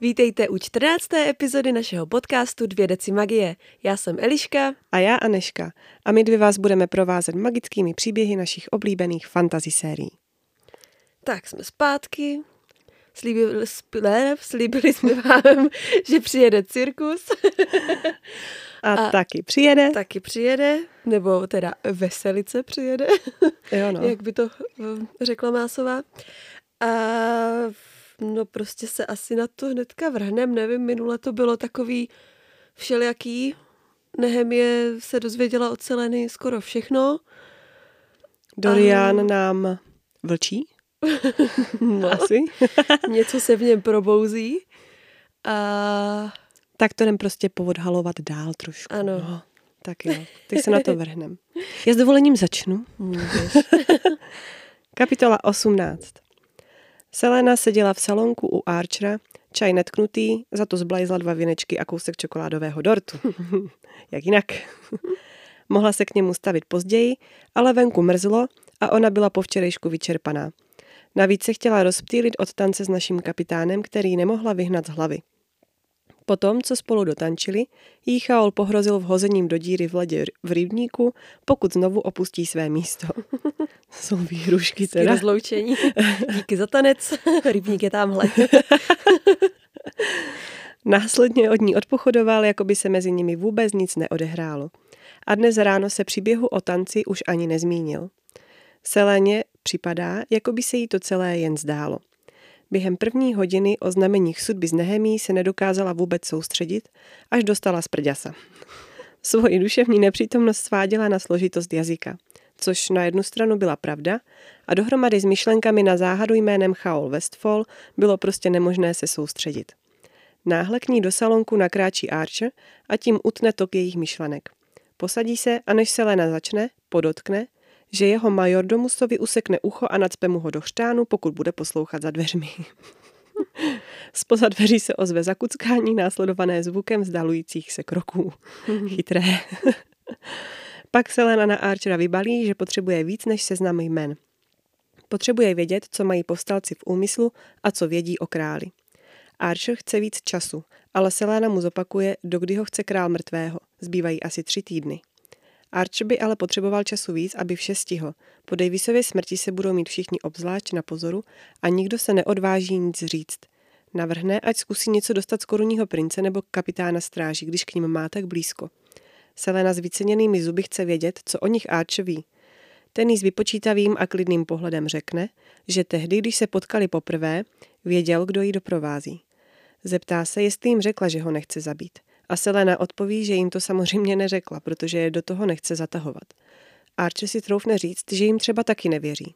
Vítejte u 14. epizody našeho podcastu Dvě deci magie. Já jsem Eliška. A já Aneška. A my dvě vás budeme provázet magickými příběhy našich oblíbených fantasy sérií. Tak jsme zpátky. Slíbili, ne, slíbili jsme vám, že přijede cirkus. A, a taky přijede. Taky přijede, nebo teda veselice přijede, jo no. jak by to eh, řekla Másová. A no prostě se asi na to hnedka vrhnem, nevím, minule to bylo takový všelijaký, Nehemie se dozvěděla od Seleny skoro všechno. Dorian a... nám vlčí? no, Asi. něco se v něm probouzí. A... Tak to jdem prostě povodhalovat dál trošku. Ano. No, tak jo, teď se na to vrhnem. Já s dovolením začnu. Kapitola 18. Selena seděla v salonku u Archera, čaj netknutý, za to zblajzla dva věnečky a kousek čokoládového dortu. Jak jinak? Mohla se k němu stavit později, ale venku mrzlo a ona byla po včerejšku vyčerpaná. Navíc se chtěla rozptýlit od tance s naším kapitánem, který nemohla vyhnat z hlavy. Potom, co spolu dotančili, jí Chaol pohrozil vhozením do díry v ledě v rybníku, pokud znovu opustí své místo. Jsou výhrušky teda. rozloučení. Díky za tanec. Rybník je tamhle. Následně od ní odpochodoval, jako by se mezi nimi vůbec nic neodehrálo. A dnes ráno se příběhu o tanci už ani nezmínil. Seléně připadá, jako by se jí to celé jen zdálo. Během první hodiny o znameních sudby z Nehemí se nedokázala vůbec soustředit, až dostala z prďasa. Svoji duševní nepřítomnost sváděla na složitost jazyka, což na jednu stranu byla pravda a dohromady s myšlenkami na záhadu jménem Chaol Westfall bylo prostě nemožné se soustředit. Náhle k ní do salonku nakráčí Archer a tím utne tok jejich myšlenek. Posadí se a než se Lena začne, podotkne, že jeho majordomusovi usekne ucho a nacpe mu ho do chřtánu, pokud bude poslouchat za dveřmi. Spoza dveří se ozve zakuckání následované zvukem vzdalujících se kroků. Chytré. Pak se Lena na Archera vybalí, že potřebuje víc než seznam jmen. Potřebuje vědět, co mají povstalci v úmyslu a co vědí o králi. Archer chce víc času, ale Selena mu zopakuje, dokdy ho chce král mrtvého. Zbývají asi tři týdny. Archer by ale potřeboval času víc, aby vše stihl. Po Davisově smrti se budou mít všichni obzvlášť na pozoru a nikdo se neodváží nic říct. Navrhne, ať zkusí něco dostat z korunního prince nebo kapitána stráží, když k ním má tak blízko. Selena s vyceněnými zuby chce vědět, co o nich Archer ví. Ten jí s vypočítavým a klidným pohledem řekne, že tehdy, když se potkali poprvé, věděl, kdo ji doprovází. Zeptá se, jestli jim řekla, že ho nechce zabít. A Selena odpoví, že jim to samozřejmě neřekla, protože je do toho nechce zatahovat. Archer si troufne říct, že jim třeba taky nevěří.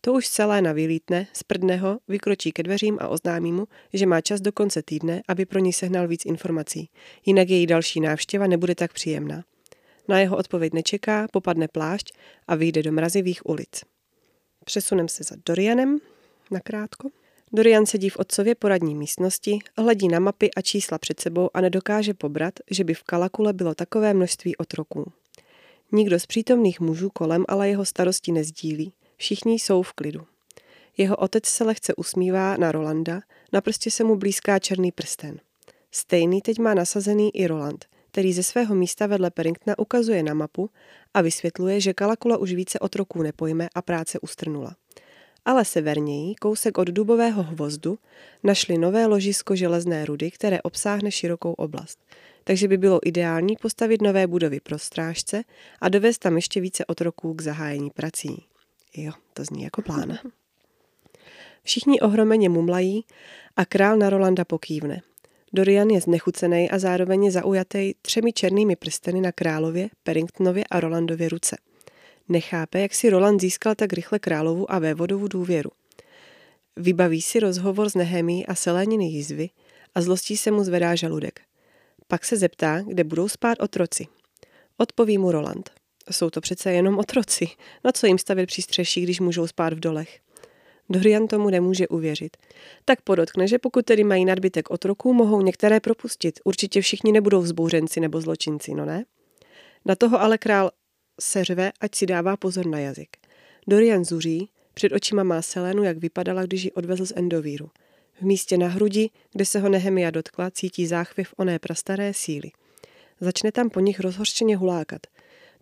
To už Selena vylítne, sprdne ho, vykročí ke dveřím a oznámí mu, že má čas do konce týdne, aby pro ní sehnal víc informací. Jinak její další návštěva nebude tak příjemná. Na jeho odpověď nečeká, popadne plášť a vyjde do mrazivých ulic. Přesunem se za Dorianem, nakrátko. Dorian sedí v otcově poradní místnosti, hledí na mapy a čísla před sebou a nedokáže pobrat, že by v Kalakule bylo takové množství otroků. Nikdo z přítomných mužů kolem ale jeho starosti nezdílí. Všichni jsou v klidu. Jeho otec se lehce usmívá na Rolanda, na prstě se mu blízká černý prsten. Stejný teď má nasazený i Roland, který ze svého místa vedle Perringtona ukazuje na mapu a vysvětluje, že Kalakula už více otroků nepojme a práce ustrnula ale severněji, kousek od dubového hvozdu, našli nové ložisko železné rudy, které obsáhne širokou oblast. Takže by bylo ideální postavit nové budovy pro strážce a dovést tam ještě více otroků k zahájení prací. Jo, to zní jako plán. Všichni ohromeně mumlají a král na Rolanda pokývne. Dorian je znechucený a zároveň je zaujatý třemi černými prsteny na králově, Perringtonově a Rolandově ruce. Nechápe, jak si Roland získal tak rychle královu a vévodovu důvěru. Vybaví si rozhovor s Nehemí a seléniny jízvy a zlostí se mu zvedá žaludek. Pak se zeptá, kde budou spát otroci. Odpoví mu Roland. Jsou to přece jenom otroci. Na co jim stavit přístřeší, když můžou spát v dolech? Dorian tomu nemůže uvěřit. Tak podotkne, že pokud tedy mají nadbytek otroků, mohou některé propustit. Určitě všichni nebudou vzbouřenci nebo zločinci, no ne? Na toho ale král seřve, ať si dává pozor na jazyk. Dorian zuří, před očima má Selenu, jak vypadala, když ji odvezl z Endovíru. V místě na hrudi, kde se ho Nehemia dotkla, cítí záchvěv oné prastaré síly. Začne tam po nich rozhořčeně hulákat.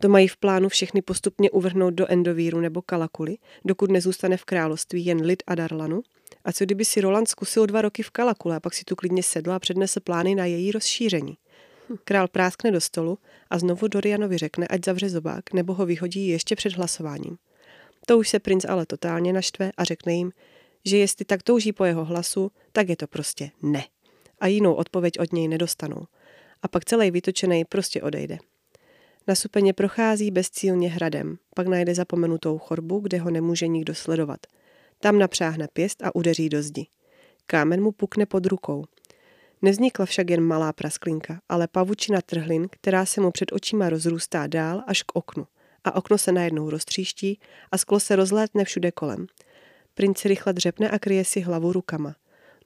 To mají v plánu všechny postupně uvrhnout do Endovíru nebo Kalakuly, dokud nezůstane v království jen lid a Darlanu? A co kdyby si Roland zkusil dva roky v Kalakule a pak si tu klidně sedl a přednesl plány na její rozšíření? Král práskne do stolu a znovu Dorianovi řekne, ať zavře zobák, nebo ho vyhodí ještě před hlasováním. To už se princ ale totálně naštve a řekne jim, že jestli tak touží po jeho hlasu, tak je to prostě ne. A jinou odpověď od něj nedostanou. A pak celý vytočený prostě odejde. Na supeně prochází bezcílně hradem, pak najde zapomenutou chorbu, kde ho nemůže nikdo sledovat. Tam napřáhne pěst a udeří do zdi. Kámen mu pukne pod rukou. Nevznikla však jen malá prasklinka, ale pavučina trhlin, která se mu před očima rozrůstá dál až k oknu. A okno se najednou roztříští a sklo se rozlétne všude kolem. Princ rychle dřepne a kryje si hlavu rukama.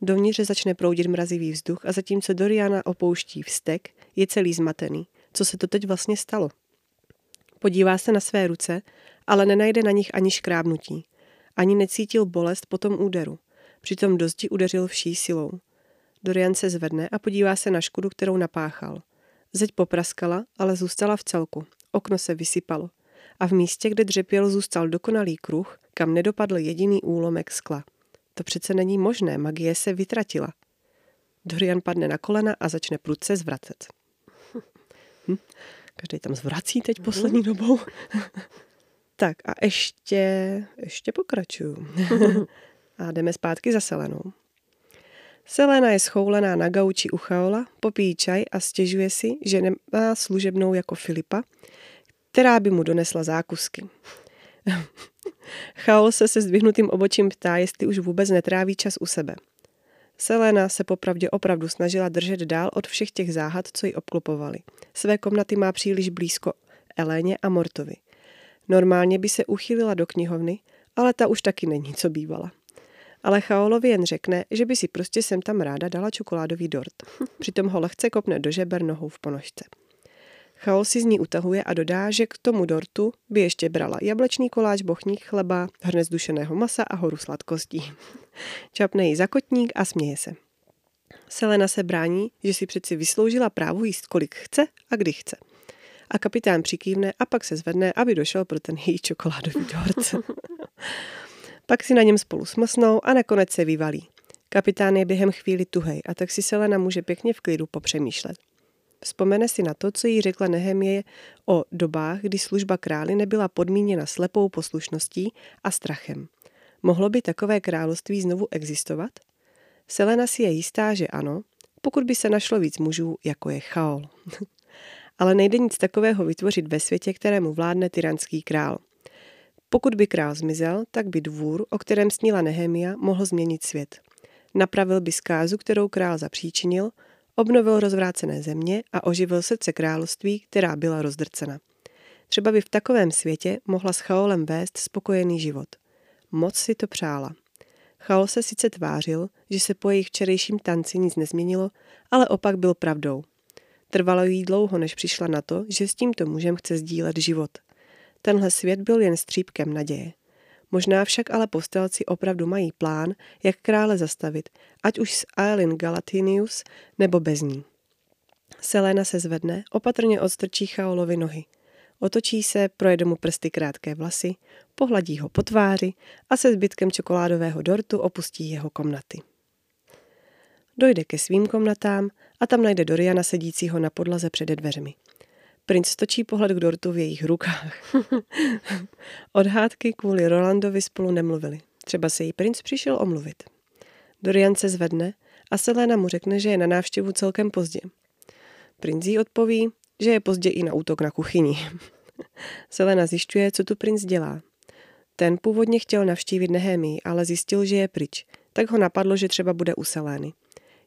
Dovnitř začne proudit mrazivý vzduch a zatímco Doriana opouští vztek, je celý zmatený. Co se to teď vlastně stalo? Podívá se na své ruce, ale nenajde na nich ani škrábnutí. Ani necítil bolest po tom úderu. Přitom dosti udeřil vší silou. Dorian se zvedne a podívá se na škodu, kterou napáchal. Zeď popraskala, ale zůstala v celku. Okno se vysypalo. A v místě, kde dřepěl, zůstal dokonalý kruh, kam nedopadl jediný úlomek skla. To přece není možné, magie se vytratila. Dorian padne na kolena a začne prudce zvracet. Hm? Každý tam zvrací teď poslední dobou. tak a ještě, ještě pokračuju. a jdeme zpátky za Selenou. Selena je schoulená na gauči u Chaola, popíjí čaj a stěžuje si, že nemá služebnou jako Filipa, která by mu donesla zákusky. Chaol se se zdvihnutým obočím ptá, jestli už vůbec netráví čas u sebe. Selena se popravdě opravdu snažila držet dál od všech těch záhad, co ji obklopovali. Své komnaty má příliš blízko Eléně a Mortovi. Normálně by se uchylila do knihovny, ale ta už taky není, co bývala. Ale Chaolovi jen řekne, že by si prostě sem tam ráda dala čokoládový dort. Přitom ho lehce kopne do žeber nohou v ponožce. Chaol si z ní utahuje a dodá, že k tomu dortu by ještě brala jablečný koláč, bochník chleba, hrnec dušeného masa a horu sladkostí. Čapne jí za kotník a směje se. Selena se brání, že si přeci vysloužila právo jíst kolik chce a kdy chce. A kapitán přikývne a pak se zvedne, aby došel pro ten její čokoládový dort. pak si na něm spolu smlsnou a nakonec se vyvalí. Kapitán je během chvíli tuhej a tak si Selena může pěkně v klidu popřemýšlet. Vzpomene si na to, co jí řekla Nehemie o dobách, kdy služba králi nebyla podmíněna slepou poslušností a strachem. Mohlo by takové království znovu existovat? Selena si je jistá, že ano, pokud by se našlo víc mužů, jako je Chaol. Ale nejde nic takového vytvořit ve světě, kterému vládne tyranský král. Pokud by král zmizel, tak by dvůr, o kterém snila Nehemia, mohl změnit svět. Napravil by zkázu, kterou král zapříčinil, obnovil rozvrácené země a oživil srdce království, která byla rozdrcena. Třeba by v takovém světě mohla s Chaolem vést spokojený život. Moc si to přála. Chaol se sice tvářil, že se po jejich včerejším tanci nic nezměnilo, ale opak byl pravdou. Trvalo jí dlouho, než přišla na to, že s tímto mužem chce sdílet život. Tenhle svět byl jen střípkem naděje. Možná však ale povstalci opravdu mají plán, jak krále zastavit, ať už s Aelin Galatinius nebo bez ní. Selena se zvedne, opatrně odstrčí Chaolovi nohy. Otočí se, projede mu prsty krátké vlasy, pohladí ho po tváři a se zbytkem čokoládového dortu opustí jeho komnaty. Dojde ke svým komnatám a tam najde Doriana sedícího na podlaze přede dveřmi. Princ točí pohled k dortu v jejich rukách. Od hádky kvůli Rolandovi spolu nemluvili. Třeba se jí princ přišel omluvit. Dorian se zvedne a Selena mu řekne, že je na návštěvu celkem pozdě. Princ jí odpoví, že je pozdě i na útok na kuchyni. Selena zjišťuje, co tu princ dělá. Ten původně chtěl navštívit Nehemii, ale zjistil, že je pryč. Tak ho napadlo, že třeba bude u Selény.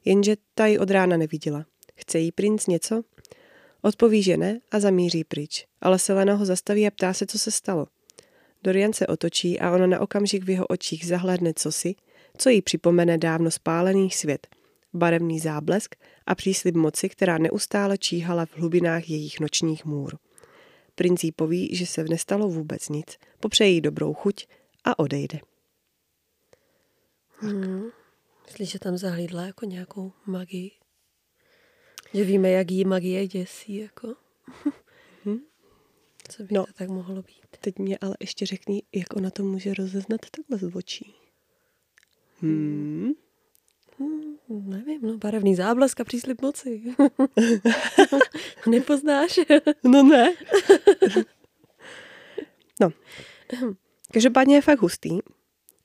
Jenže ta ji od rána neviděla. Chce jí princ něco? Odpoví, že ne a zamíří pryč, ale Selena ho zastaví a ptá se, co se stalo. Dorian se otočí a ona na okamžik v jeho očích zahlédne cosi, co jí připomene dávno spálený svět, barevný záblesk a příslib moci, která neustále číhala v hlubinách jejich nočních můr. Princ jí poví, že se nestalo vůbec nic, popřejí dobrou chuť a odejde. Hmm. Myslíš, že tam zahlídla jako nějakou magii? Že víme, jak jí magie děsí, jako? Hm? Co by No. to tak mohlo být? Teď mě ale ještě řekni, jak ona to může rozeznat takhle z očí. Hmm. Hmm, nevím, no, barevný záblesk a příslip moci. Nepoznáš? No ne. no. Každopádně je fakt hustý,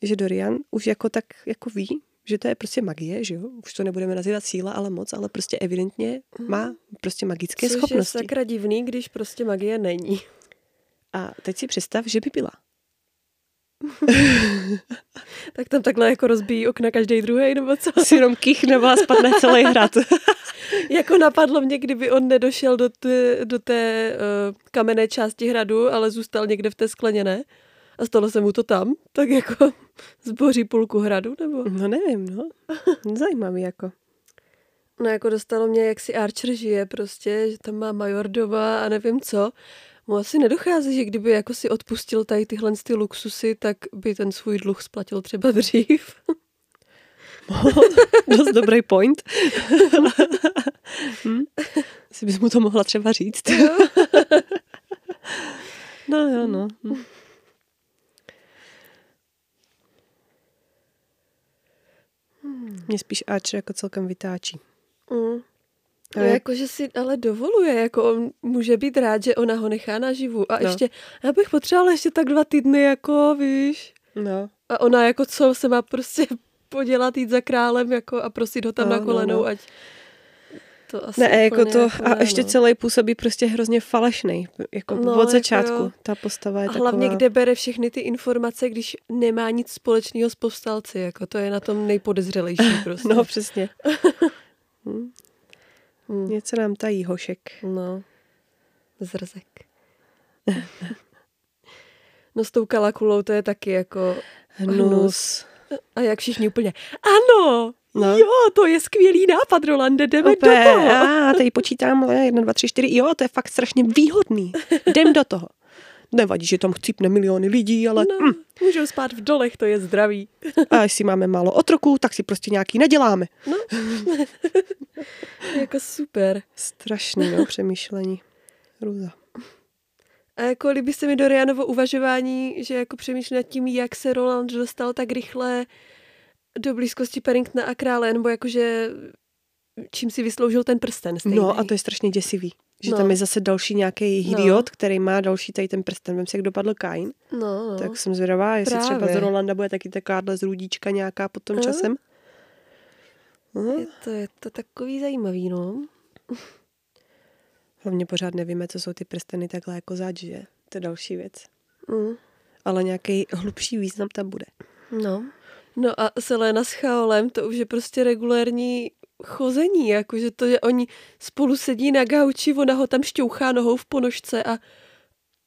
že Dorian už jako tak jako ví, že to je prostě magie, že jo? Už to nebudeme nazývat síla, ale moc, ale prostě evidentně má prostě magické Což schopnosti. je sakra divný, když prostě magie není. A teď si představ, že by byla. Tak tam takhle jako rozbíjí okna každý druhý, nebo co? Si jenom kýchne a spadne celý hrad. jako napadlo mě, kdyby on nedošel do té, do té uh, kamenné části hradu, ale zůstal někde v té skleněné a stalo se mu to tam, tak jako zboří půlku hradu, nebo? No nevím, no. Zajímavý jako. No jako dostalo mě, jak si Archer žije prostě, že tam má majordova a nevím co. Mu asi nedochází, že kdyby jako si odpustil tady tyhle ty luxusy, tak by ten svůj dluh splatil třeba dřív. Dost dobrý point. hm? Si bys mu to mohla třeba říct. no jo, no. Hm. Mě spíš Archer jako celkem vytáčí. Mm. No, Ale- jako, že si ale dovoluje, jako on může být rád, že ona ho nechá naživu. A No. ještě, já bych potřebovala ještě tak dva týdny, jako víš. No. A ona jako co se má prostě podělat, jít za králem jako a prosit ho tam No, na no, kolenou, no. ať to asi Ne, jako to, jako a ne, ještě no. celý působí prostě hrozně falešný. Jako No, no, jako od začátku. jo. Ta postava je A taková... hlavně, kde bere všechny ty informace, když nemá nic společného s povstalci, jako to je na tom nejpodezřelejší prostě. No, přesně. hm. Hm. Něco nám tají hošek. No, zrzek. no s tou kalakulou to je taky jako... Hnus. A jak všichni úplně, ano, No. jo, to je skvělý nápad, Rolande, jdeme Opé, do toho. a teď počítám, ale jedna, dva, tři, čtyři, jo, to je fakt strašně výhodný. Jdem do toho. Nevadí, že tam chcípne miliony lidí, ale No, hm, můžou spát v dolech, to je zdravý. a jestli máme málo otroků, tak si prostě nějaký neděláme. jako super. Strašný, no, přemýšlení. Hruza. A jako líbí se mi Dorianovo uvažování, že jako přemýšlí nad tím, jak se Roland dostal tak rychle do blízkosti Paddingtona a krále, nebo jakože čím si vysloužil ten prsten stejný. No a to je strašně děsivý. Že No. tam je zase další nějaký idiot, který má další tady ten prsten. Vem si, jak dopadl Kain. No, no. Tak jsem zvědavá, jestli třeba Právě. z Rolanda bude taky takováhle zrůdíčka nějaká pod tom Aha. časem. No, Je to, je to takový zajímavý, no. hlavně pořád nevíme, co jsou ty prsteny takhle jako zač, že? To je další věc. Mm. Ale nějaký hlubší význam tam bude. No. No a Selena s Chaolem, to už je prostě regulérní chození, jakože to, že oni spolu sedí na gauči, ona ho tam šťouchá nohou v ponožce a,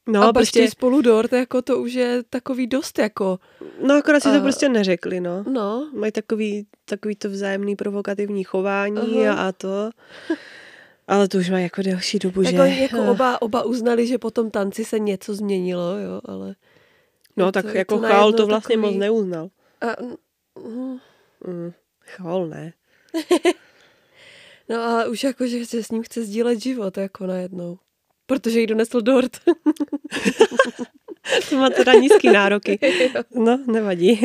No, a prostě, spolu dort, jako to už je takový dost, jako, no akorát si to A- prostě neřekli, no. no. Mají takový, takový to vzájemný provokativní chování Aha. a, a to. Ale to už má jako delší dobu, že? Jako, jako oba, oba uznali, že po tom tanci se něco změnilo, jo, ale... No tak to- jako to Chál to vlastně takový- moc neuznal. A, mm, Mm, Chál ne. no a už jako, že se s ním chce sdílet život, jako najednou. Protože jí donesl dort. To má teda nízký nároky. No, nevadí.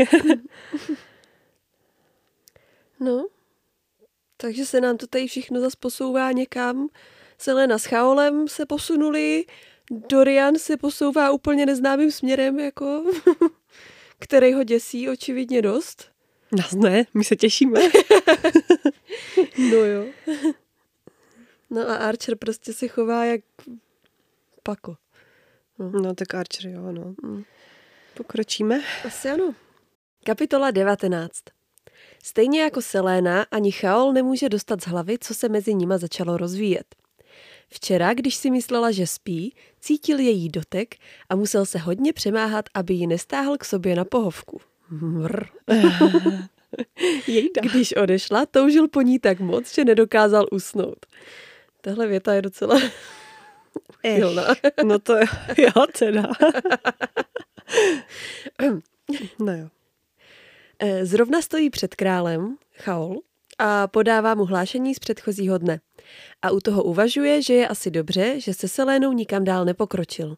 No, takže se nám to tady všechno zase posouvá někam. Selena s Chaolem se posunuli, Dorian se posouvá úplně neznámým směrem, jako, který ho děsí očividně dost. Nás ne, my se těšíme. No jo. No a Archer prostě se chová jak pako. No tak Archer, jo, no. Mm. Pokročíme. Asi ano. Kapitola 19. Stejně jako Selena, ani Chaol nemůže dostat z hlavy, co se mezi nima začalo rozvíjet. Včera, když si myslela, že spí, cítil její dotek a musel se hodně přemáhat, aby ji nestáhl k sobě na pohovku. Jejda. Když odešla, toužil po ní tak moc, že nedokázal usnout. Tahle věta je docela silná. no to jo, teda. no jo. Eh, Zrovna stojí před králem, Chaol, a podává mu hlášení z předchozího dne. A u toho uvažuje, že je asi dobře, že se Selénou nikam dál nepokročil.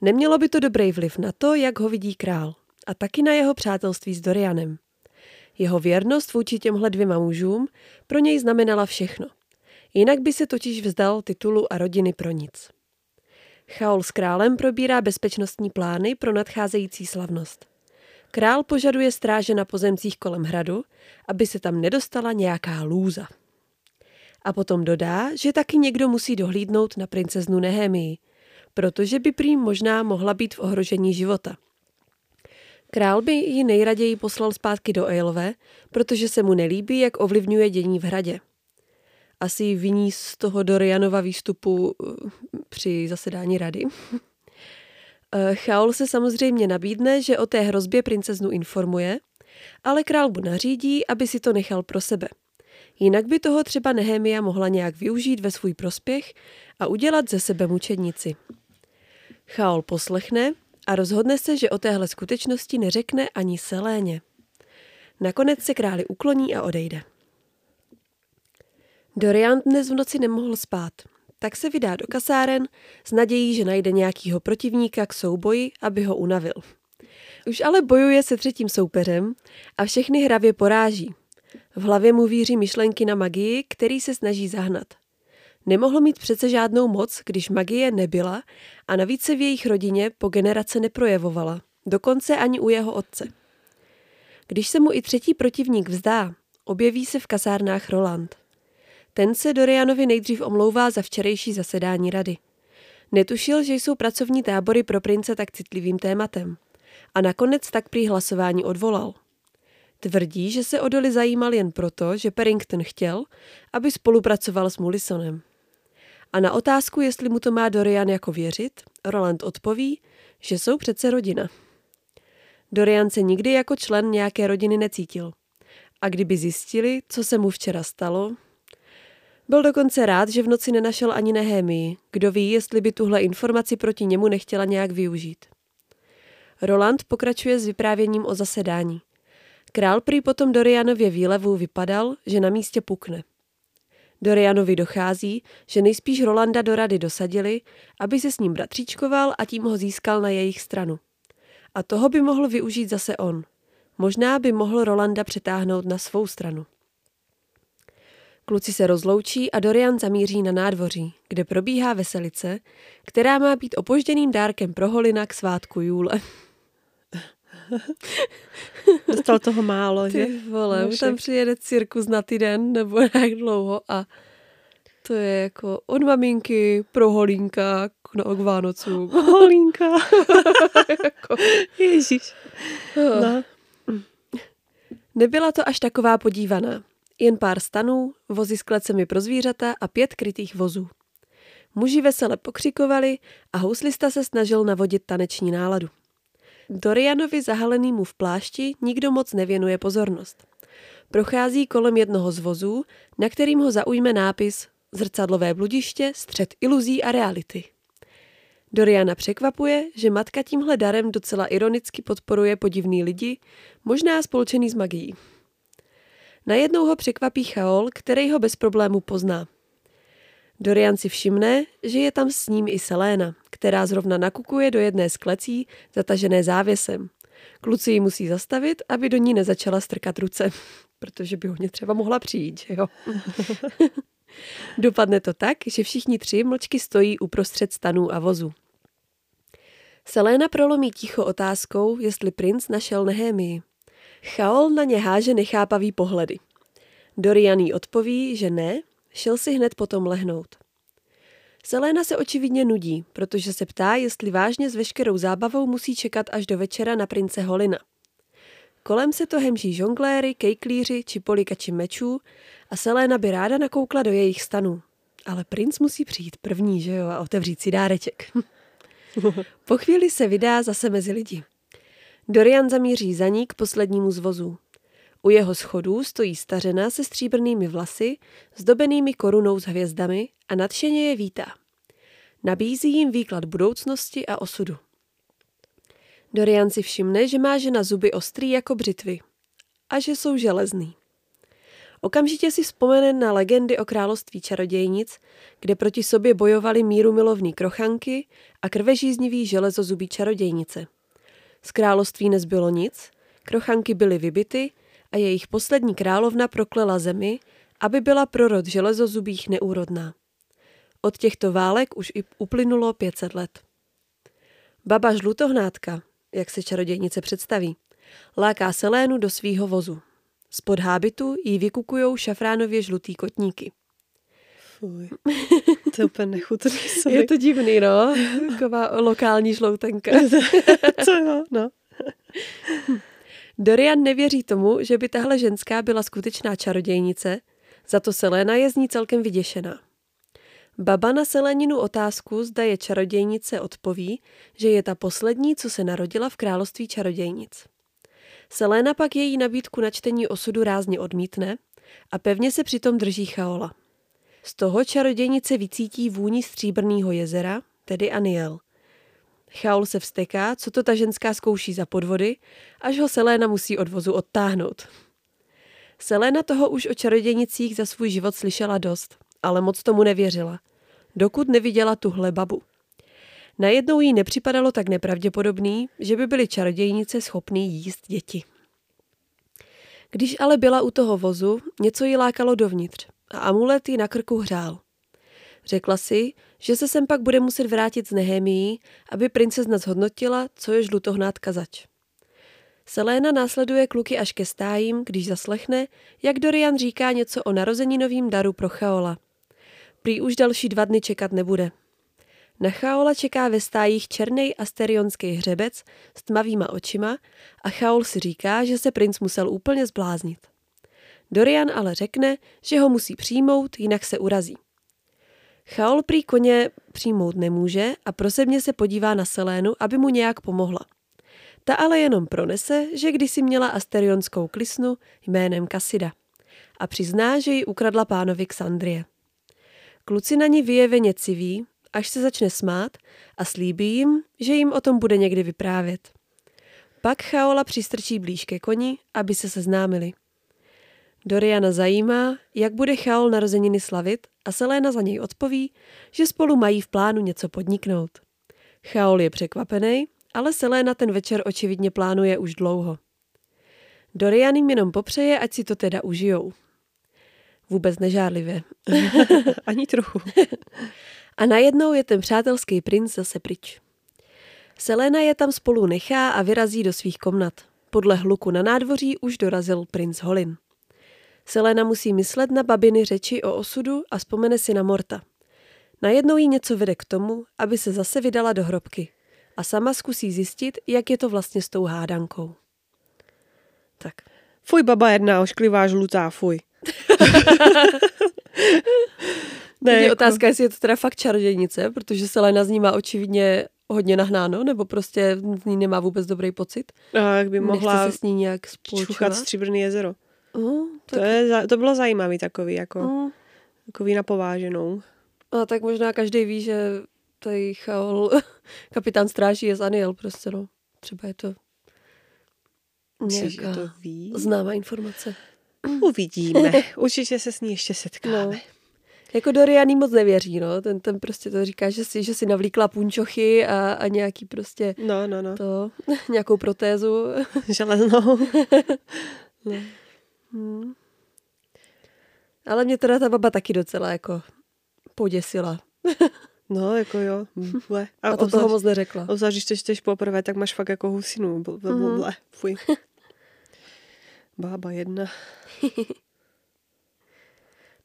Nemělo by to dobrý vliv na to, jak ho vidí král, a taky na jeho přátelství s Dorianem. Jeho věrnost vůči těmhle dvěma mužům pro něj znamenala všechno. Jinak by se totiž vzdal titulu a rodiny pro nic. Chaol s králem probírá bezpečnostní plány pro nadcházející slavnost. Král požaduje stráže na pozemcích kolem hradu, aby se tam nedostala nějaká lůza. A potom dodá, že taky někdo musí dohlídnout na princeznu Nehemii, protože by prý možná mohla být v ohrožení života. Král by ji nejraději poslal zpátky do Eilve, protože se mu nelíbí, jak ovlivňuje dění v hradě. Asi viní z toho Dorianova výstupu eh, při zasedání rady. Eh, Chaol se samozřejmě nabídne, že o té hrozbě princeznu informuje, ale král mu nařídí, aby si to nechal pro sebe. Jinak by toho třeba Nehemia mohla nějak využít ve svůj prospěch a udělat ze sebe mučednici. Chaol poslechne a rozhodne se, že o téhle skutečnosti neřekne ani Seléně. Nakonec se králi ukloní a odejde. Dorian dnes v noci nemohl spát, tak se vydá do kasáren s nadějí, že najde nějakýho protivníka k souboji, aby ho unavil. Už ale bojuje se třetím soupeřem a všechny hravě poráží. V hlavě mu víří myšlenky na magii, který se snaží zahnat. Nemohl mít přece žádnou moc, když magie nebyla a navíc se v jejich rodině po generace neprojevovala, dokonce ani u jeho otce. Když se mu i třetí protivník vzdá, objeví se v kasárnách Roland. Ten se Dorianovi nejdřív omlouvá za včerejší zasedání rady. Netušil, že jsou pracovní tábory pro prince tak citlivým tématem. A nakonec tak prý hlasování odvolal. Tvrdí, že se o Dolly zajímal jen proto, že Perrington chtěl, aby spolupracoval s Mullisonem. A na otázku, jestli mu to má Dorian jako věřit, Roland odpoví, že jsou přece rodina. Dorian se nikdy jako člen nějaké rodiny necítil. A kdyby zjistili, co se mu včera stalo, byl dokonce rád, že v noci nenašel ani Nehemii. Kdo ví, jestli by tuhle informaci proti němu nechtěla nějak využít. Roland pokračuje s vyprávěním o zasedání. Král prý potom Dorianově výlevu vypadal, že na místě pukne. Dorianovi dochází, že nejspíš Rolanda do rady dosadili, aby se s ním bratříčkoval a tím ho získal na jejich stranu. A toho by mohl využít zase on. Možná by mohl Rolanda přetáhnout na svou stranu. Kluci se rozloučí a Dorian zamíří na nádvoří, kde probíhá veselice, která má být opožděným dárkem pro Holina k svátku Jůle. Dostal toho málo, že? Ty vole, no, tam přijede cirkus na týden nebo jak dlouho a to je jako od maminky pro Holínka k, no, k Vánocům. Holínka. jako. Ježíš. No. Nebyla to až taková podívaná. Jen pár stanů, vozy s klecemi pro zvířata a pět krytých vozů. Muži vesele pokřikovali a houslista se snažil navodit taneční náladu. Dorianovi zahalenýmu v plášti nikdo moc nevěnuje pozornost. Prochází kolem jednoho z vozů, na kterým ho zaujme nápis Zrcadlové bludiště, střed iluzí a reality. Doriana překvapuje, že matka tímhle darem docela ironicky podporuje podivný lidi, možná spolčený s magií. Najednou ho překvapí Chaol, který ho bez problému pozná. Dorian si všimne, že je tam s ním i Selena, která zrovna nakukuje do jedné z klecí, zatažené závěsem. Kluci ji musí zastavit, aby do ní nezačala strkat ruce, protože by hodně třeba mohla přijít, že jo? Dopadne to tak, že všichni tři mlčky stojí uprostřed stanů a vozu. Selena prolomí ticho otázkou, jestli princ našel Nehemii. Chaol na ně háže nechápavý pohledy. Dorian jí odpoví, že ne, šel si hned potom lehnout. Selena se očividně nudí, protože se ptá, jestli vážně s veškerou zábavou musí čekat až do večera na prince Holina. Kolem se to hemží žongléry, kejklíři či polikači mečů a Selena by ráda nakoukla do jejich stanů. Ale princ musí přijít první, že jo, a otevřít si dáreček. po chvíli se vydá zase mezi lidi. Dorian zamíří za ní k poslednímu z vozů. U jeho schodů stojí stařena se stříbrnými vlasy, zdobenými korunou s hvězdami a nadšeně je vítá. Nabízí jim výklad budoucnosti a osudu. Dorian si všimne, že má žena zuby ostrý jako břitvy a že jsou železný. Okamžitě si vzpomene na legendy o království čarodějnic, kde proti sobě bojovali míru milovní krochanky a krvežíznivý železozubí čarodějnice. Z království nezbylo nic, krochanky byly vybity a jejich poslední královna proklela zemi, aby byla pro rod železozubých neúrodná. Od těchto válek už i uplynulo 500 let. Baba žlutohnátka, jak se čarodějnice představí, láká Selénu do svýho vozu. Spod hábitu jí vykukujou šafránově žlutý kotníky. Fuj. To je úplně nechutný. Sorry. Je to divný, no. Taková lokální žloutenka. Co jo, no. Dorian nevěří tomu, že by tahle ženská byla skutečná čarodějnice, za to Selena je z ní celkem vyděšená. Baba na Seleninu otázku, zda je čarodějnice, odpoví, že je ta poslední, co se narodila v království čarodějnic. Selena pak její nabídku na čtení osudu rázně odmítne a pevně se přitom drží Chaola. Z toho čarodějnice vycítí vůni stříbrného jezera, tedy Aniel. Chaol se vsteká, co to ta ženská zkouší za podvody, až ho Selena musí od vozu odtáhnout. Selena toho už o čarodějnicích za svůj život slyšela dost, ale moc tomu nevěřila, dokud neviděla tuhle babu. Najednou jí nepřipadalo tak nepravděpodobný, že by byly čarodějnice schopný jíst děti. Když ale byla u toho vozu, něco jí lákalo dovnitř a amulet jí na krku hřál. Řekla si, že se sem pak bude muset vrátit z Nehemií, aby princezna zhodnotila, co je žlutohnátka zač. Selena následuje kluky až ke stájím, když zaslechne, jak Dorian říká něco o narozeninovým daru pro Chaola. Prý už další dva dny čekat nebude. Na Chaola čeká ve stájích černý asterionský hřebec s tmavýma očima a Chaol si říká, že se princ musel úplně zbláznit. Dorian ale řekne, že ho musí přijmout, jinak se urazí. Chaol prý koně přijmout nemůže a prosebně se podívá na Selénu, aby mu nějak pomohla. Ta ale jenom pronese, že kdysi měla asterionskou klisnu jménem Kasida a přizná, že ji ukradla pánovi Xandrie. Kluci na ní vyjeveně civí, až se začne smát a slíbí jim, že jim o tom bude někdy vyprávět. Pak Chaola přistrčí blíž ke koni, aby se seznámili. Doriana zajímá, jak bude Chaol narozeniny slavit a Selena za něj odpoví, že spolu mají v plánu něco podniknout. Chaol je překvapený, ale Selena ten večer očividně plánuje už dlouho. Dorian jim jenom popřeje, ať si to teda užijou. Vůbec nežárlivě. Ani trochu. A najednou je ten přátelský princ zase pryč. Selena je tam spolu nechá a vyrazí do svých komnat. Podle hluku na nádvoří už dorazil princ Holin. Selena musí myslet na babiny řeči o osudu a vzpomene si na Morta. Najednou jí něco vede k tomu, aby se zase vydala do hrobky a sama zkusí zjistit, jak je to vlastně s tou hádankou. Tak. Fuj, baba jedna, ošklivá žlutá, fuj. ne, je jako... otázka, jestli je to teda fakt čarodějnice, protože Selena z ní má očividně hodně nahnáno, nebo prostě z ní nemá vůbec dobrý pocit. A jak by mohla Nechce se s ní nějak spolčovat. stříbrný jezero. Uh, tak... to, je, to bylo zajímavý takový, jako, uh. takový napováženou. A tak možná každý ví, že tady Chaol, kapitán stráží je z Aniel prostě, no. Třeba je to nějaká to ví? známá informace. Uvidíme. Určitě se s ní ještě setkáme. No. Jako Dorian moc nevěří, no. Ten, ten prostě to říká, že si, že si navlíkla punčochy a, a nějaký prostě no, no, no. to, nějakou protézu. Železnou. no. Hmm. Ale mě teda ta baba taky docela jako poděsila. No, jako jo. Ble. A, a to toho moc neřekla. Obzvlášť, když to čteš poprvé, tak máš fakt jako husinu. Ble, ble, mm-hmm. ble. Fuj. Bába jedna.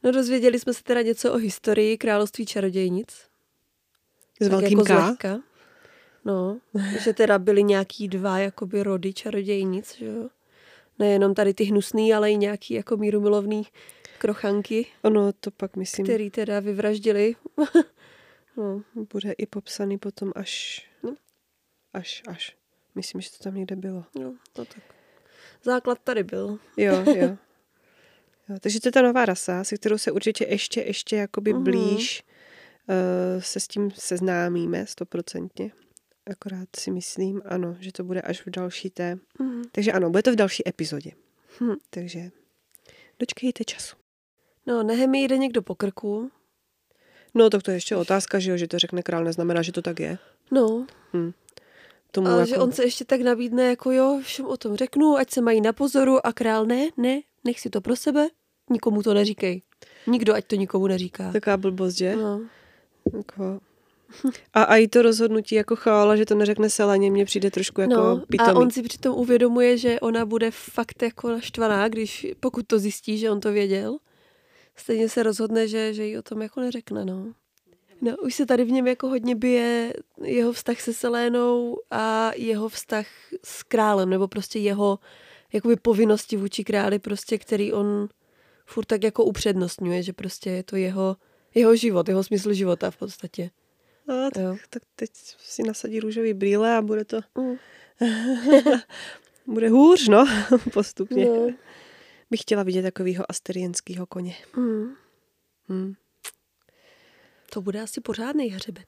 no dozvěděli jsme se teda něco o historii království čarodějnic. S velkým jako K? Zlehka. No, že teda byly nějaký dva jakoby rody čarodějnic, že jo. Nejenom tady ty hnusný, ale i nějaký jako mírumilovný krochanky. Ono to pak myslím. Který teda vyvraždili. no. Bude i popsaný potom až, no. až, až. Myslím, že to tam někde bylo. No, to tak základ tady byl. Jo, jo. jo takže to je ta nová rasa, se kterou se určitě ještě, ještě jakoby uh-huh. blíž uh, se s tím seznámíme stoprocentně. Akorát si myslím, ano, že to bude až v další té. Uh-huh. Takže ano, bude to v další epizodě. Uh-huh. Takže Dočkejte času. No, Nehemi jde někdo po krku. No, tak to je ještě otázka, že jo, že to řekne král, neznamená, že to tak je. No, Tomu ale jako... že on se ještě tak nabídne, jako jo, všem o tom řeknu, ať se mají na pozoru a král ne, ne, nech si to pro sebe, nikomu to neříkej. Nikdo, ať to nikomu neříká. Taková blbost, že? No. Jako... A, a i to rozhodnutí jako chála, že to neřekne Selaně, mně přijde trošku jako No, pitomý. a on si přitom uvědomuje, že ona bude fakt jako naštvaná, když pokud to zjistí, že on to věděl. Stejně se rozhodne, že, že jí o tom jako neřekne, no. No, už se tady v něm jako hodně bije jeho vztah se Selénou a jeho vztah s králem, nebo prostě jeho jakoby povinnosti vůči králi, prostě, který on furt tak jako upřednostňuje, že prostě je to jeho, jeho život, jeho smysl života v podstatě. No, Jo. tak, tak teď si nasadí růžový brýle a bude to, Mm. bude hůř, no, postupně. No. Bych chtěla vidět takového asterienského koně. Mm. Hmm. To bude asi pořádný hřebec.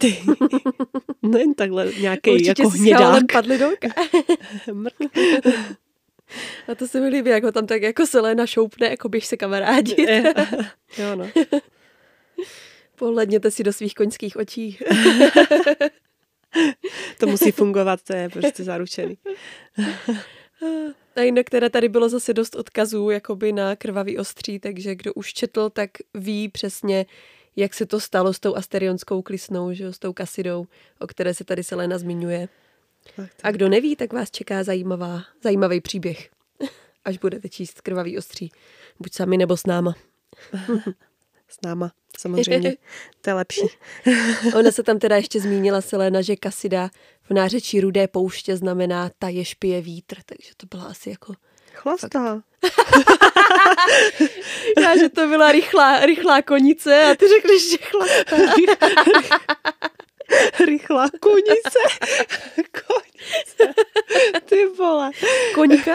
Ty. No jen takhle nějaký Určitě jako hnědák. padli do. Mrk. A to se mi líbí, jak ho tam tak jako Selena šoupne, jako běž se kamarádi. Jo, no. Pohledněte si do svých koňských očí. To musí fungovat, to je prostě zaručený. A jinak teda tady bylo zase dost odkazů jakoby na krvavý ostří, takže kdo už četl, tak ví přesně, jak se to stalo s tou asterionskou klisnou, že jo, s tou kasidou, o které se tady Selena zmiňuje. Tak, A kdo neví, tak vás čeká zajímavá, zajímavý příběh, až budete číst krvavý ostří. Buď sami nebo s náma. S náma, samozřejmě. To je lepší. Ona se tam teda ještě zmínila Selena, že kasida v nářečí rudé pouště znamená ta je špije vítr, takže to byla asi jako... Chlastá. Já, že to byla rychlá, rychlá konice a ty řekneš, že chlastá. Rychlá konice. konice. Ty vole. Koníka?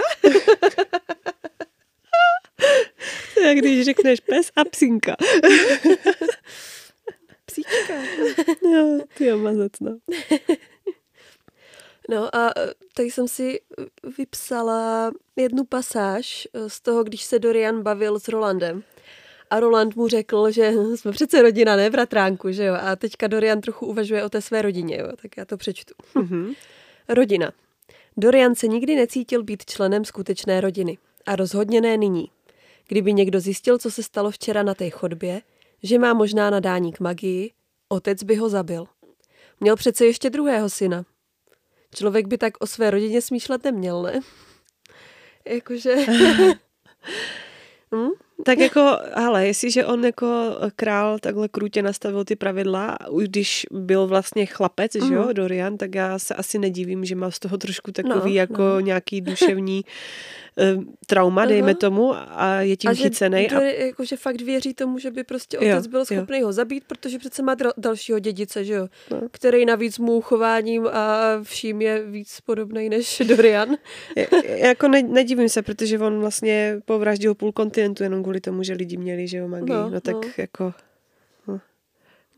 To je, když řekneš pes a psinka. Psíčka. Jo, ty jo, mazec, no. No a e, tady jsem si vypsala jednu pasáž e, z toho, když se Dorian bavil s Rolandem. A Roland mu řekl, že jsme přece rodina, ne bratránku, že jo? A teďka Dorian trochu uvažuje o té své rodině, jo? Tak já to přečtu. Mhm. Rodina. Dorian se nikdy necítil být členem skutečné rodiny. A rozhodně ne nyní. Kdyby někdo zjistil, co se stalo včera na té chodbě, že má možná nadání k magii, otec by ho zabil. Měl přece ještě druhého syna. Člověk by tak o své rodině smýšlet neměl, ne? Jakože... hm? Tak jako, ale jestliže on jako král takhle krutě nastavil ty pravidla, už když byl vlastně chlapec, mm. že jo, Mhm. Dorian, tak já se asi nedivím, že má z toho trošku takový No, jako no. nějaký duševní eh, trauma, dejme Aha. tomu, a je tím a že, chycenej. A, jakože fakt věří tomu, že by prostě Jo, otec byl jo. schopný ho zabít, protože přece má dal- dalšího dědice, že jo? No. Který navíc mu chováním a vším je víc podobný než Dorian. je- jako ne, nedivím se, protože on vlastně povraždil půl kontinentu jenom kvůli tomu, že lidi měli, že jo, magii. No, No, no tak no. jako... No.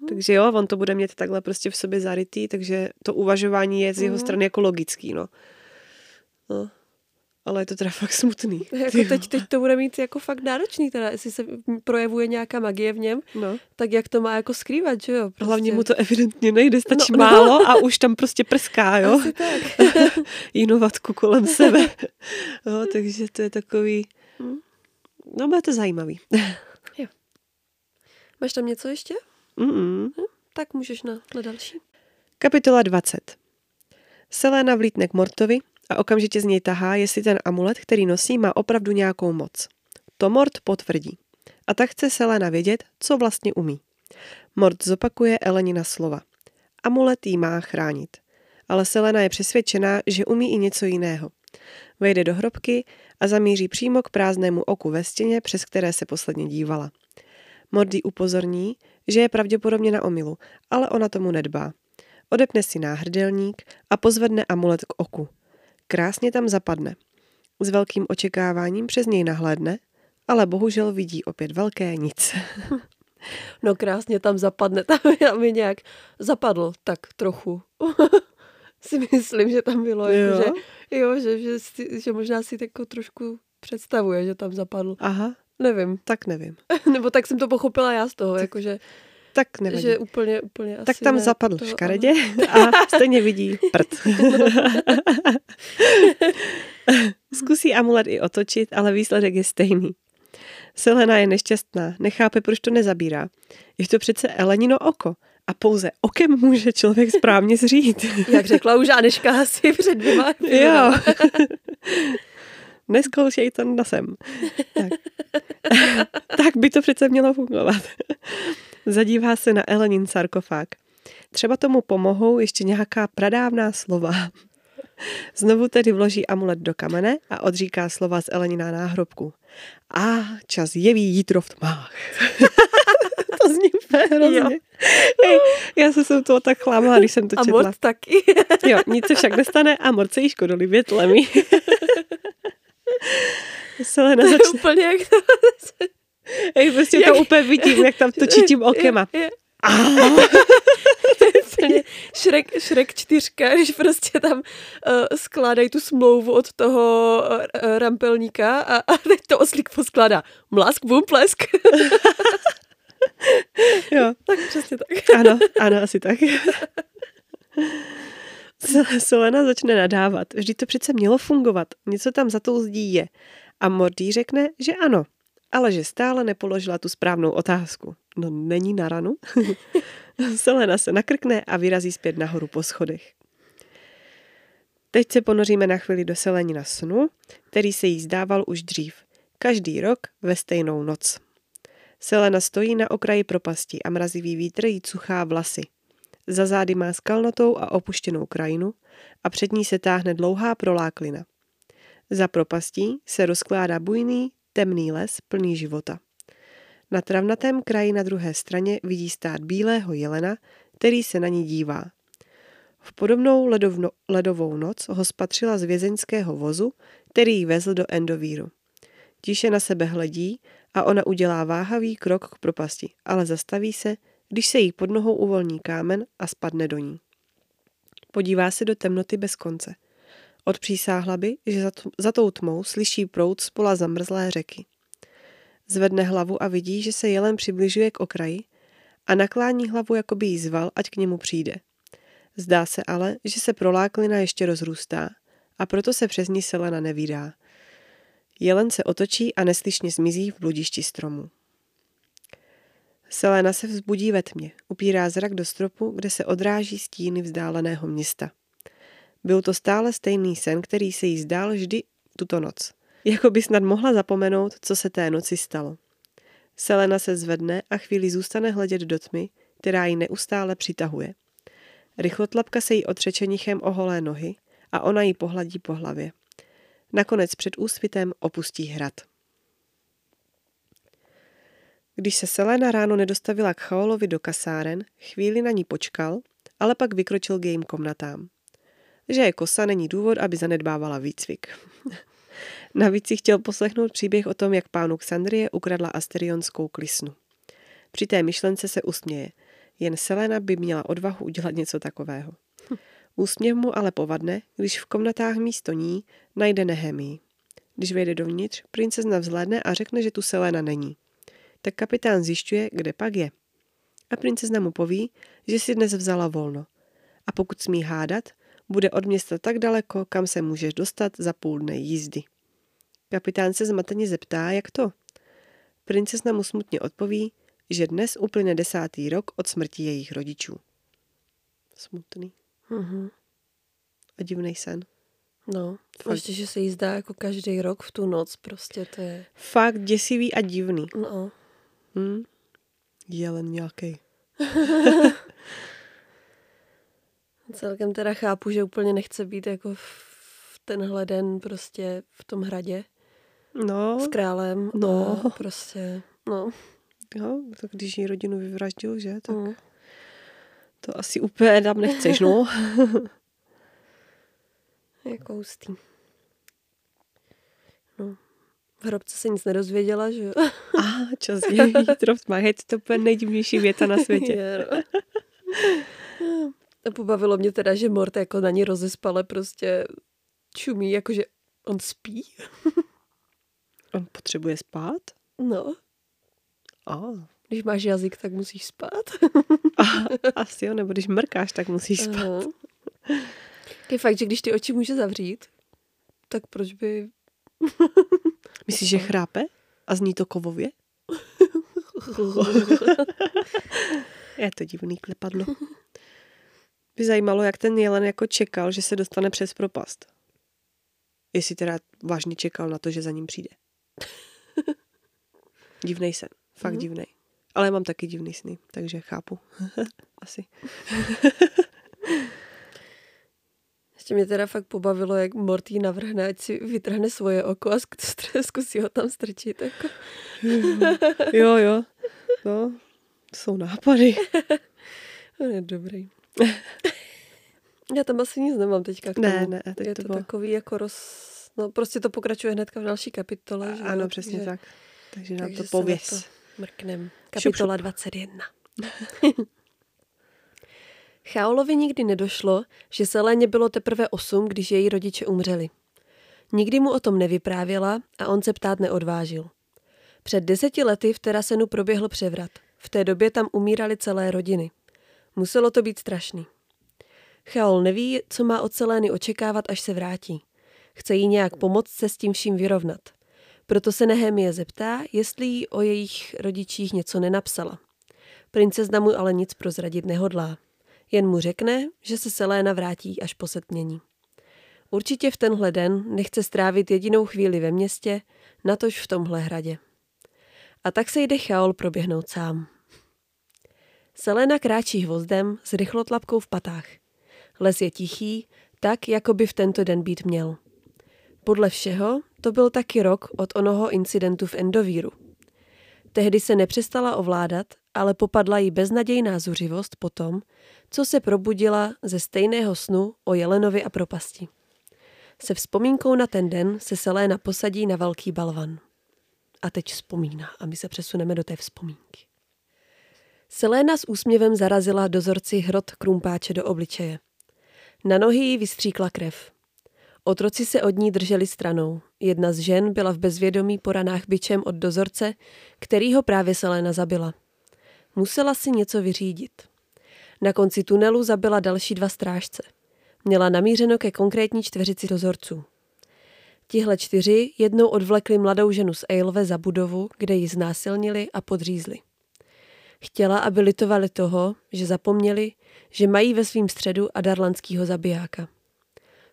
Takže jo, on to bude mít takhle prostě v sobě zarytý, takže to uvažování je z jeho Mhm. strany jako logický, no. no. Ale je to teda fakt smutný. Jako teď, teď to bude mít jako fakt náročný, teda, jestli se projevuje nějaká magie v něm, No. tak jak to má jako skrývat, že jo? Prostě. Hlavně mu to evidentně nejde, stačí No, no, no. málo a už tam prostě prská, jo. Asi tak. Jinovatku kolem sebe. jo, takže to je takový... Hm. No, bude to zajímavý. Máš tam něco ještě? Mm-mm. Tak můžeš na, na další. Kapitola 20. Selena vlítne k Mortovi a okamžitě z něj tahá, jestli ten amulet, který nosí, má opravdu nějakou moc. To Mort potvrdí. A tak chce Selena vědět, co vlastně umí. Mort zopakuje Elenina slova. Amulet jí má chránit. Ale Selena je přesvědčená, že umí i něco jiného. Vejde do hrobky a zamíří přímo k prázdnému oku ve stěně, přes které se posledně dívala. Mort jí upozorní, že je pravděpodobně na omilu, ale ona tomu nedbá. Odepne si náhrdelník a pozvedne amulet k oku. Krásně tam zapadne. S velkým očekáváním přes něj nahlédne, ale bohužel vidí opět velké nic. No krásně tam zapadne, tam mi nějak zapadl tak trochu. si myslím, že tam bylo, Jo? jako, že, jo, že, že, si, že možná si jako trošku představuje, že tam zapadl. Aha, Nevím. tak nevím. Nebo tak jsem to pochopila já z toho, jakože, Tak nevadí. že úplně, úplně asi tak tam ne, zapadl to, škaredě a stejně vidí prd. Zkusí amulet i otočit, ale výsledek je stejný. Selena je nešťastná, nechápe, proč to nezabírá. Je to přece Elenino oko a pouze okem může člověk správně zřít. Jak řekla už Aneška asi před dvěma jo. Neskoušej to nosem. Tak. tak by to přece mělo fungovat. Zadívá se na Elenin sarkofág. Třeba tomu pomohou ještě nějaká pradávná slova. Znovu tedy vloží amulet do kamene a odříká slova z Elenina náhrobku. A čas jeví jítro v tmách. to zní úplně hrozně. Hej, já se jsem toho tak chlámala, když jsem to A četla. Mort taky. Jo, nic se však nestane a morce jí škodolivě tlemí. Selena To je začne. úplně jak to... Hej, prostě to Jak- úplně vidím, jak tam točí tím okem a. To Šrek, Šrek čtyřka, když prostě tam uh, skládají tu smlouvu od toho uh, rampelníka a, a teď to oslík poskládá. Mlask, bum, plesk. jo, tak přesně tak. ano, ano, asi tak. Selena začne nadávat. Vždyť to přece mělo fungovat. Něco tam za tou zdí je. A Morty řekne, že ano, ale že stále nepoložila tu správnou otázku. No není na ranu? Selena se nakrkne a vyrazí zpět nahoru po schodech. Teď se ponoříme na chvíli do Selenina snu, který se jí zdával už dřív. Každý rok ve stejnou noc. Selena stojí na okraji propasti a mrazivý vítr jí cuchá vlasy. Za zády má skalnatou a opuštěnou krajinu a před ní se táhne dlouhá proláklina. Za propastí se rozkládá bujný, temný les plný života. Na travnatém kraji na druhé straně vidí stát bílého jelena, který se na ní dívá. V podobnou ledovno, ledovou noc ho spatřila z vězeňského vozu, který ji vezl do Endovíru. Tiše na sebe hledí a ona udělá váhavý krok k propasti, ale zastaví se, když se jí pod nohou uvolní kámen a spadne do ní. Podívá se do temnoty bez konce. Odpřísáhla by, že za, t- za tou tmou slyší proud z pola zamrzlé řeky. Zvedne hlavu a vidí, že se jelen přibližuje k okraji a naklání hlavu, jako by jí zval, ať k němu přijde. Zdá se ale, že se proláklina ještě rozrůstá a proto se přes ní Selena nevídá. Jelen se otočí a neslyšně zmizí v bludišti stromu. Selena se vzbudí ve tmě, upírá zrak do stropu, kde se odráží stíny vzdáleného města. Byl to stále stejný sen, který se jí zdál vždy tuto noc. Jako by snad mohla zapomenout, co se té noci stalo. Selena se zvedne a chvíli zůstane hledět do tmy, která ji neustále přitahuje. Rychlotlapka se jí otře čenichem o holé nohy a ona ji pohladí po hlavě. Nakonec před úsvitem opustí hrad. Když se Selena ráno nedostavila k Chaolovi do kasáren, chvíli na ní počkal, ale pak vykročil k jejím komnatám. Že je kosa, není důvod, aby zanedbávala výcvik. Navíc si chtěl poslechnout příběh o tom, jak pánu Xandrie ukradla asterionskou klisnu. Při té myšlence se usměje. Jen Selena by měla odvahu udělat něco takového. Úsměv mu ale povadne, když v komnatách místo ní najde Nehemii. Když vejde dovnitř, princezna vzhlédne a řekne, že tu Selena není. Tak kapitán zjišťuje, kde pak je. A princezna mu poví, že si dnes vzala volno. A pokud smí hádat, bude od města tak daleko, kam se můžeš dostat za půl dne jízdy. Kapitán se zmateně zeptá, jak to. Princezna mu smutně odpoví, že dnes uplyne desátý rok od smrti jejich rodičů. Smutný Mhm. a divný sen. No, Fakt. ještě, že se jí zdá jako každý rok v tu noc, prostě to je, Fakt děsivý a divný. no. Hm? Jelen nějaký. Celkem teda chápu, že úplně nechce být jako v tenhle den prostě v tom hradě No, s králem. No. A prostě, no. jo, tak když jí rodinu vyvraždil, že, tak Mm. to asi úplně tam nechceš, no. Jako hustý. No. V hrobce se nic nedozvěděla, že jo? A čas je jít v tmách, je to úplně nejdivnější věta na světě. Je, no. A pobavilo mě teda, že Mort jako na ní rozespale prostě čumí, jakože on spí. On potřebuje spát? No, Oh. když máš jazyk, tak musíš spát. Asi jo, nebo když mrkáš, tak musíš spát. Aha. Je fakt, že když ty oči může zavřít, tak proč by... Myslíš, že chrápe? A zní to kovově? Je to divný klepadlo. By zajímalo, jak ten jelen jako čekal, že se dostane přes propast. Jestli teda vážně čekal na to, že za ním přijde. Divnej sen. Fakt Mhm. divnej. Ale já mám taky divný sny, takže chápu. Asi. Ještě mě teda fakt pobavilo, jak Morty navrhne, ať si vytrhne svoje oko a zkus- zkusí ho tam strčit. Jako. Jo, jo. No, to jsou nápady. On je dobrý. Já tam asi nic nemám teďka k tomu. Ne, ne, teď je to to, bylo- takový jako roz... No prostě to pokračuje hnedka v další kapitole. že Ano, přesně takže- tak. Takže nám takže to pověs. Mrknem. šup. Kapitola 21. Chaolovi nikdy nedošlo, že Seléně bylo teprve osm, když její rodiče umřeli. Nikdy mu o tom nevyprávěla a on se ptát neodvážil. Před deseti lety v Terasenu proběhl převrat. V té době tam umírali celé rodiny. Muselo to být strašný. Chaol neví, co má od Selény očekávat, až se vrátí. Chce jí nějak pomoct se s tím vším vyrovnat. Proto se Nehemie zeptá, jestli jí o jejich rodičích něco nenapsala. Princezna mu ale nic prozradit nehodlá. Jen mu řekne, že se Seléna vrátí až po setmění. Určitě v tenhle den nechce strávit jedinou chvíli ve městě, natož v tomhle hradě. A tak se jde Chaol proběhnout sám. Selena kráčí hvozdem s rychlotlapkou v patách. Les je tichý, tak, jako by v tento den být měl. Podle všeho to byl taky rok od onoho incidentu v Endovíru. Tehdy se nepřestala ovládat, ale popadla jí beznadějná zuřivost po tom, co se probudila ze stejného snu o Jelenovi a propasti. Se vzpomínkou na ten den se Selena posadí na velký balvan. A teď vzpomíná a my se přesuneme do té vzpomínky. Selena s úsměvem zarazila dozorci hrot krumpáče do obličeje. Na nohy jí vystříkla krev. Otroci se od ní drželi stranou. Jedna z žen byla v bezvědomí po ranách bičem od dozorce, který ho právě Selena zabila. Musela si něco vyřídit. Na konci tunelu zabila další dva strážce. Měla namířeno ke konkrétní čtveřici dozorců. Tihle čtyři jednou odvlekli mladou ženu z Eilve za budovu, kde ji znásilnili a podřízli. Chtěla, aby litovali toho, že zapomněli, že mají ve svým středu adarlanského zabijáka.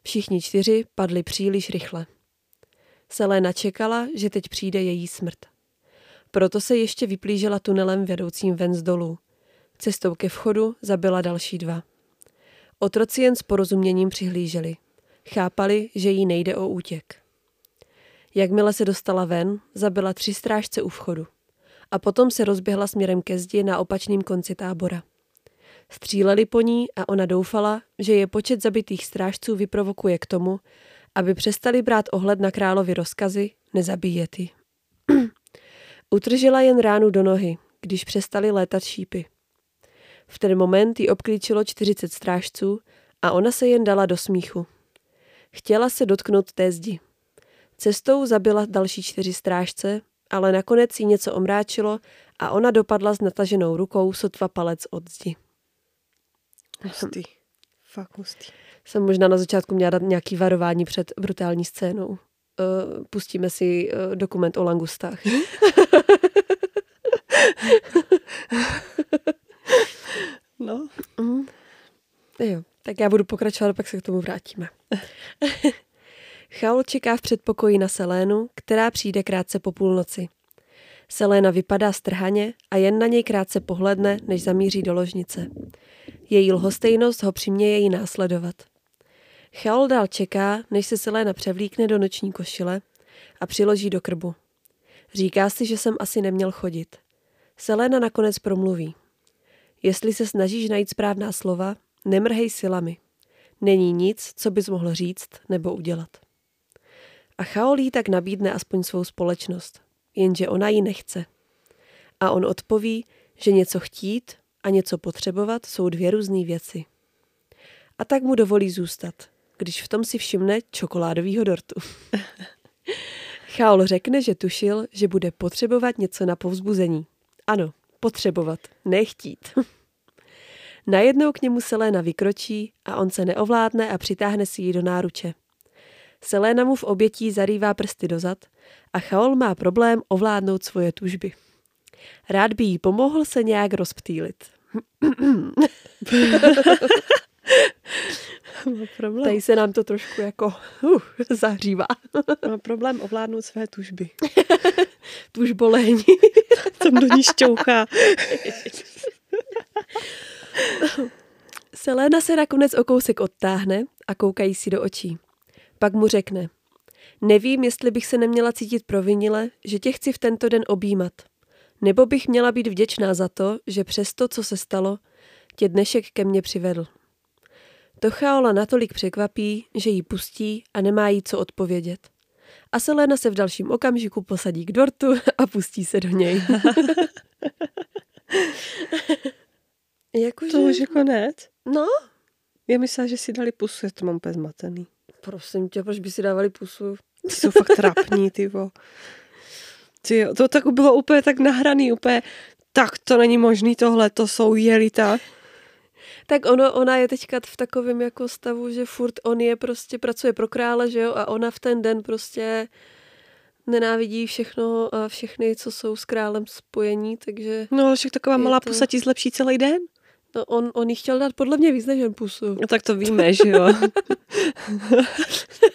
Všichni čtyři padli příliš rychle. Selena čekala, že teď přijde její smrt. Proto se ještě vyplížela tunelem vedoucím ven z dolů. Cestou ke vchodu zabila další dva. Otroci jen s porozuměním přihlíželi. Chápali, že jí nejde o útěk. Jakmile se dostala ven, zabila tři strážce u vchodu. A potom se rozběhla směrem ke zdi na opačném konci tábora. Stříleli po ní a ona doufala, že je počet zabitých strážců vyprovokuje k tomu, aby přestali brát ohled na královi rozkazy nezabíjet ji. Utržila jen ránu do nohy, když přestali létat šípy. V ten moment ji obklíčilo 40 strážců a ona se jen dala do smíchu. Chtěla se dotknout té zdi. Cestou zabila další čtyři strážce, ale nakonec jí něco omráčilo a ona dopadla s nataženou rukou sotva palec od zdi. Hustý. Fakt hustý. Jsem možná na začátku měla dát nějaký varování před brutální scénou. Uh, pustíme si uh, dokument o langustách. No. Mm. Jo, tak já budu pokračovat, pak se k tomu vrátíme. Chaol čeká v předpokoji na Selénu, která přijde krátce po půlnoci. Seléna vypadá strhaně a jen na něj krátce pohledne, než zamíří do ložnice. Její lhostejnost ho přiměje jí následovat. Chaol dál čeká, než se Seléna převlíkne do noční košile a přiloží do krbu. Říká si, že jsem asi neměl chodit. Selena nakonec promluví. Jestli se snažíš najít správná slova, nemrhej silami. Není nic, co bys mohl říct nebo udělat. A Chaolí tak nabídne aspoň svou společnost, jenže ona ji nechce. A on odpoví, že něco chtít a něco potřebovat jsou dvě různé věci. A tak mu dovolí zůstat, když v tom si všimne čokoládovýho dortu. Chaol řekne, že tušil, že bude potřebovat něco na povzbuzení. Ano, potřebovat, nechtít. Najednou k němu Selena vykročí a on se neovládne a přitáhne si ji do náruče. Selena mu v obětí zarývá prsty dozad a Chaol má problém ovládnout svoje tužby. Rád by jí pomohl se nějak rozptýlit. Má problém. Tady se nám to trošku jako uh, zahřívá. Má problém ovládnout své tužby. Tužbolení. Tam do ní šťouchá. Selena se nakonec o kousek odtáhne a koukají si do očí. Pak mu řekne, nevím, jestli bych se neměla cítit provinile, že tě chci v tento den objímat. Nebo bych měla být vděčná za to, že přes to, co se stalo, tě dnešek ke mně přivedl. To Chaola natolik překvapí, že ji pustí a nemá jí co odpovědět. A Selena se v dalším okamžiku posadí k dortu a pustí se do něj. Jakože... To už je konec. No, Já myslela, že si dali pusu, já to mám úplně zmatený. Prosím tě, proč by si dávali pusu? Ty jsou fakt trapní, ty vo. Ty to tak bylo úplně tak nahraný, úplně tak to není možný tohle, to jsou jelita. Tak ono, ona je teďka v takovém jako stavu, že furt on je prostě, pracuje pro krále, že jo, a ona v ten den prostě nenávidí všechno a všechny, co jsou s králem spojení, takže No však taková malá to- pusa ti zlepší celý den. No, on, on jí chtěl dát podle mě víc než jen pusu. No tak to víme, že jo.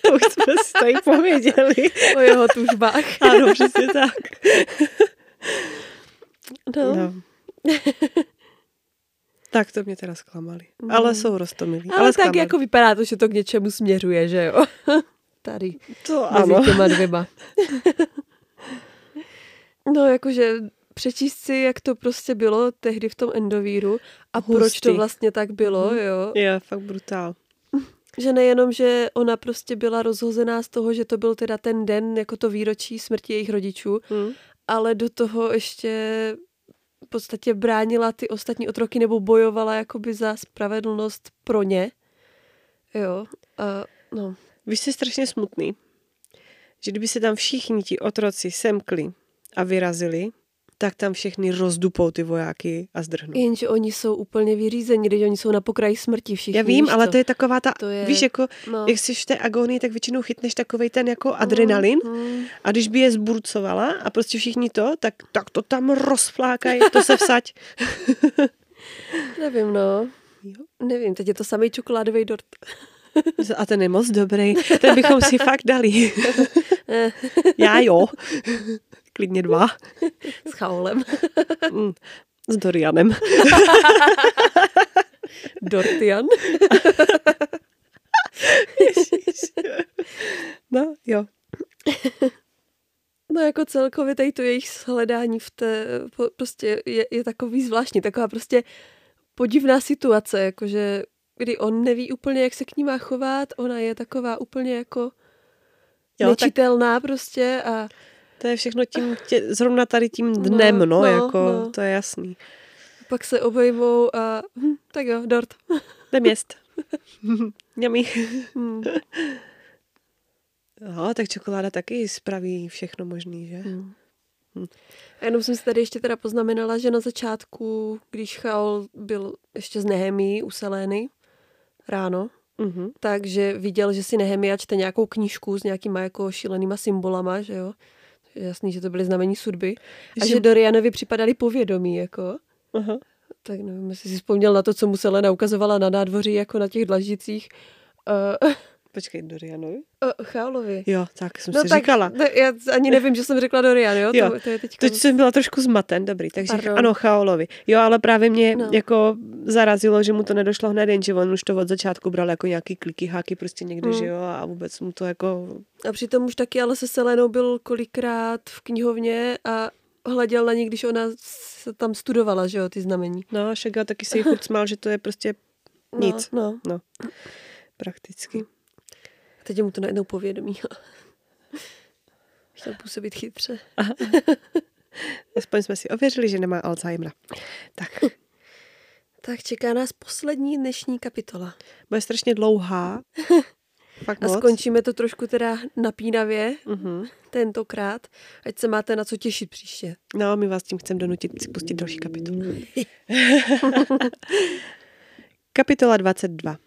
to už jsme si tady pověděli. O jeho tužbách. Ano, přesně tak. No. No. tak to mě teda zklamali. Ale jsou roztomilí. Ale, Ale, tak zklamali. jako vypadá to, že to k něčemu směřuje, že jo. Tady. To mezi ano. těma dvěma. no, jakože přečíst si, jak to prostě bylo tehdy v tom endovíru a Hustý. proč to vlastně tak bylo, Mhm. jo. Je fakt brutál. Že nejenom, že ona prostě byla rozhozená z toho, že to byl teda ten den, jako to výročí smrti jejich rodičů, Hm? ale do toho ještě v podstatě bránila ty ostatní otroky nebo bojovala jakoby za spravedlnost pro ně. Jo. A, no. Víš, je strašně smutný? Že kdyby se tam všichni ti otroci semkli a vyrazili, tak tam všechny rozdupou ty vojáky a zdrhnou. Jenže oni jsou úplně vyřízení, když oni jsou na pokraji smrti všichni. Já vím, ale co? to je taková ta, To je- víš, jako, No. jak jsi v té agonii, tak většinou chytneš takovej ten jako adrenalin Mm, a když by je zburcovala a prostě všichni to, tak, tak to tam rozflákají, to se vsaď. nevím, no. Jo. Nevím, teď je to samý čokoládový dort. A ten je moc dobrý, ten bychom si fakt dali. Já jo, klidně dva. S chaolem. Mm, S Dorianem. Dortian. No, jo. No jako celkově tady to jejich hledání v té, prostě je, je takový zvláštní, taková prostě podivná situace, jakože kdy on neví úplně, jak se k ní má chovat, ona je taková úplně jako Jo, jo, tak- nečitelná prostě a To je všechno tím, tě, zrovna tady tím dnem, no, No, no jako, no. to je jasný. pak se obejmou a hm, tak jo, dort. Jdem jest. Mňami. Hm, No, tak čokoláda taky spraví všechno možný, že? hm. Hm. A jenom jsem si tady ještě teda poznamenala, že na začátku, když Chaol byl ještě z Nehemí u Selény ráno, Mhm. takže viděl, že si Nehemia čte nějakou knížku s nějakýma jako šílenýma symbolama, že jo. Jasný, že to byly znamení sudby. A Že- že Dorianovi připadali povědomí, jako. Aha. Tak nevím, jestli si vzpomněl na to, co mu Selena ukazovala na nádvoří, jako na těch dlaždicích. Uh, Počkej, Dorianovi? uh, Chaolovi. Jo, tak jsem No si tak, říkala. to- já ani nevím, že jsem řekla Dorian, jo? Jo, To, to je teďka... Teď jsem byla trošku zmaten, dobrý, takže Pardon. ano, Chaolovi. Jo, ale právě mě No. no. jako zarazilo, že mu to nedošlo hned, jen, že on už to od začátku bral jako nějaký kliky, háky prostě někde, Hmm. že jo, a vůbec mu to jako... A přitom už taky ale se Selenou byl kolikrát v knihovně a hleděl na ní, když ona se tam studovala, že jo, ty znamení. No, Šega taky se jí furt smál, že to je prostě No, nic, No. no, prakticky. Teď je mu to najednou povědomí. Chtěl působit chytře. Aspoň jsme si ověřili, že nemá Alzheimera. Tak, Tak čeká nás poslední dnešní kapitola. bude strašně dlouhá. Fakt A moc? skončíme to trošku teda napínavě Mhm. tentokrát, ať se máte na co těšit příště. No, my vás tím chceme donutit si pustit další kapitolu. Kapitola 22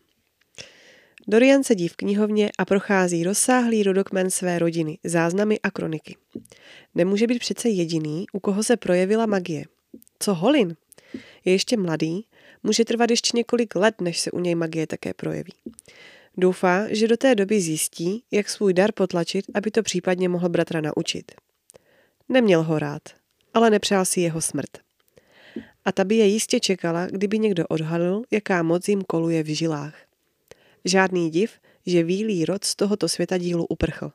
Dorian sedí v knihovně a prochází rozsáhlý rodokmen své rodiny, záznamy a kroniky. Nemůže být přece jediný, u koho se projevila magie. Co Holin? Je ještě mladý, může trvat ještě několik let, než se u něj magie také projeví. Doufá, že do té doby zjistí, jak svůj dar potlačit, aby to případně mohl bratra naučit. Neměl ho rád, ale nepřál si jeho smrt. A ta by je jistě čekala, kdyby někdo odhalil, jaká moc jim koluje v žilách. Žádný div, že výlý rod z tohoto světa dílu uprchl.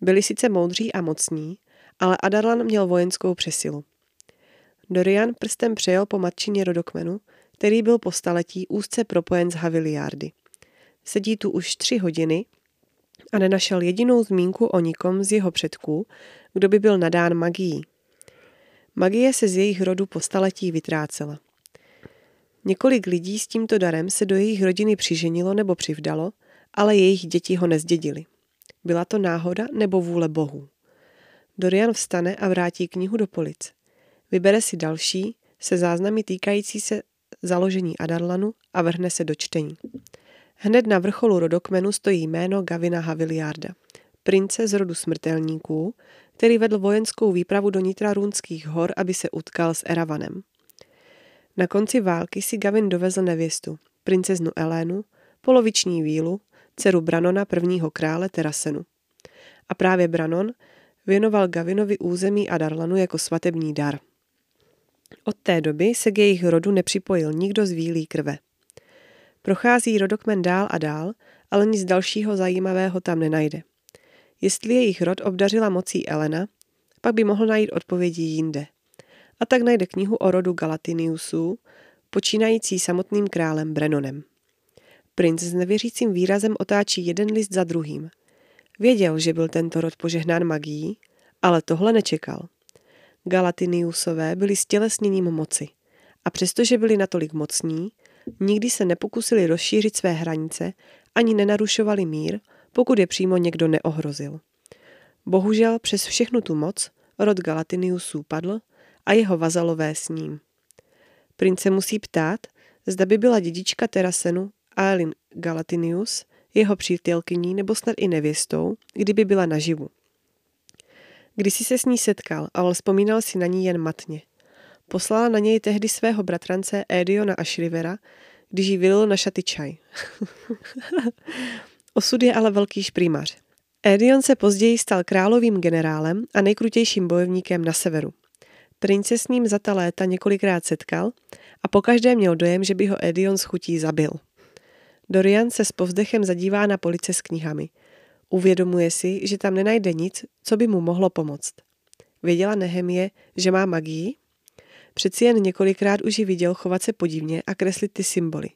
Byli sice moudří a mocní, ale Adarlan měl vojenskou přesilu. Dorian prstem přejel po matčině rodokmenu, který byl po staletí úzce propojen s Haviliardy. Sedí tu už tři hodiny a nenašel jedinou zmínku o nikom z jeho předků, kdo by byl nadán magií. Magie se z jejich rodu po staletí vytrácela. Několik lidí s tímto darem se do jejich rodiny přiženilo nebo přivdalo, ale jejich děti ho nezdědili. Byla to náhoda nebo vůle bohů. Dorian vstane a vrátí knihu do polic. Vybere si další se záznamy týkající se založení Adarlanu a vrhne se do čtení. Hned na vrcholu rodokmenu stojí jméno Gavina Haviliarda, prince z rodu smrtelníků, který vedl vojenskou výpravu do nitra Runských hor, aby se utkal s Eravanem. Na konci války si Gavin dovezl nevěstu, princeznu Elénu, poloviční vílu, dceru Branona prvního krále Terasenu. A právě Branon věnoval Gavinovi území a Darlanu jako svatební dar. Od té doby se k jejich rodu nepřipojil nikdo z výlí krve. Prochází rodokmen dál a dál, ale nic dalšího zajímavého tam nenajde. Jestli jejich rod obdařila mocí Elena, pak by mohl najít odpovědi jinde. A tak najde knihu o rodu Galatiniusů, počínající samotným králem Brennonem. Princ s nevěřícím výrazem otáčí jeden list za druhým. Věděl, že byl tento rod požehnán magií, ale tohle nečekal. Galatiniusové byli stělesněním moci a přestože byli natolik mocní, nikdy se nepokusili rozšířit své hranice ani nenarušovali mír, pokud je přímo někdo neohrozil. Bohužel přes všechnu tu moc rod Galatiniusů padl a jeho vazalové s ním. Prince musí ptát, zda by byla dědička Terasenu Aelin Galatinius jeho přítelkyní nebo snad i nevěstou, kdyby byla naživu. Kdysi se s ní setkal, ale vzpomínal si na ní jen matně. Poslala na něj tehdy svého bratrance Ediona a Shrivera, když jí vylil na šaty čaj. Osud je ale velký šprýmař. Edion se později stal královým generálem a nejkrutějším bojovníkem na severu. Princ se s ním za ta léta několikrát setkal a pokaždé měl dojem, že by ho Edion s chutí zabil. Dorian se s povzdechem zadívá na police s knihami. Uvědomuje si, že tam nenajde nic, co by mu mohlo pomoct. Věděla Nehemie, že má magii? Přeci jen několikrát už ji viděl chovat se podivně a kreslit ty symboly.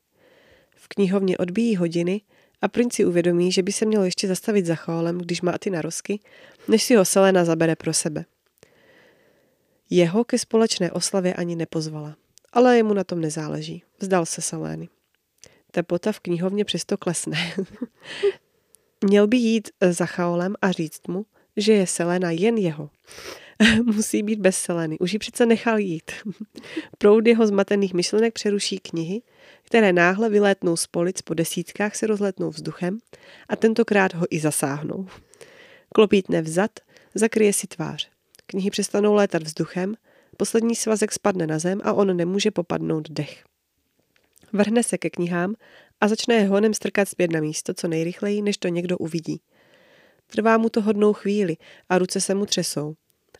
V knihovně odbíjí hodiny a princ si uvědomí, že by se měl ještě zastavit za chólem, když má ty narosky, než si ho Selena zabere pro sebe. Jeho ke společné oslavě ani nepozvala, ale jemu na tom nezáleží. Vzdal se Selény. Teplota v knihovně přesto klesne. Měl by jít za Chaolem a říct mu, že je Selena jen jeho. Musí být bez Seleny, už ji přece nechal jít. Proud jeho zmatených myšlenek přeruší knihy, které náhle vylétnou z polic po desítkách se rozletnou vzduchem a tentokrát ho i zasáhnou. Klopítne vzad, zakryje si tvář. Knihy přestanou létat vzduchem, poslední svazek spadne na zem a on nemůže popadnout dech. Vrhne se ke knihám a začne je honem strkat zpět na místo co nejrychleji, než to někdo uvidí. Trvá mu to hodnou chvíli a ruce se mu třesou.